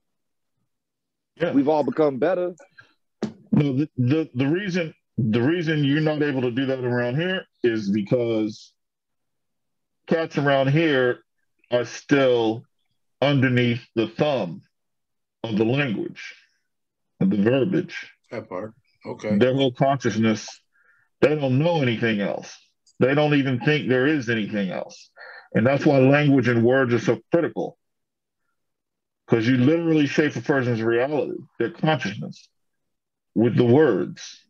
Speaker 5: Yeah.
Speaker 3: We've all become better.
Speaker 5: No, the, the the reason the reason you're not able to do that around here is because cats around here are still underneath the thumb of the language, of the verbiage.
Speaker 1: That part. Okay.
Speaker 5: Their whole consciousness, they don't know anything else. They don't even think there is anything else. And that's why language and words are so critical. Because you literally shape a person's reality, their consciousness, with the words.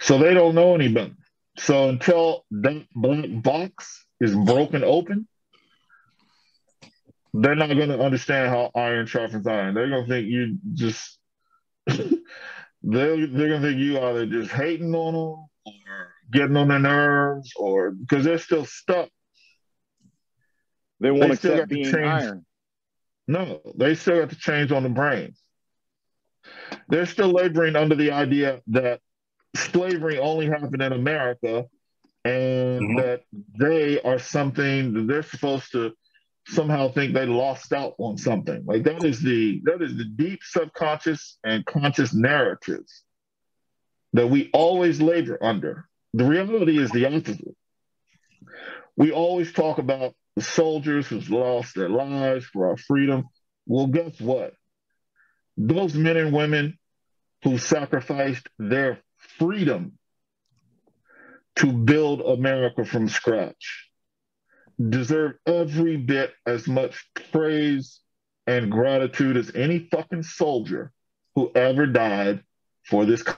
Speaker 5: So they don't know any better. So until that black box is broken open, they're not going to understand how iron sharpens iron. They're going to think you just, they're, they're going to think you either just hating on them or getting on their nerves or because they're still stuck.
Speaker 3: They won't
Speaker 5: They
Speaker 3: accept
Speaker 5: got to
Speaker 3: being
Speaker 5: change.
Speaker 3: iron.
Speaker 5: No, they still have to change on the brain. They're still laboring under the idea that slavery only happened in America and
Speaker 1: Mhm.
Speaker 5: that they are something that they're supposed to somehow think they lost out on something. Like that is the that is the deep subconscious and conscious narratives that we always labor under. The reality is the opposite. We always talk about the soldiers who've lost their lives for our freedom. Well, guess what? Those men and women who sacrificed their freedom to build America from scratch deserve every bit as much praise and gratitude as any fucking soldier who ever died for this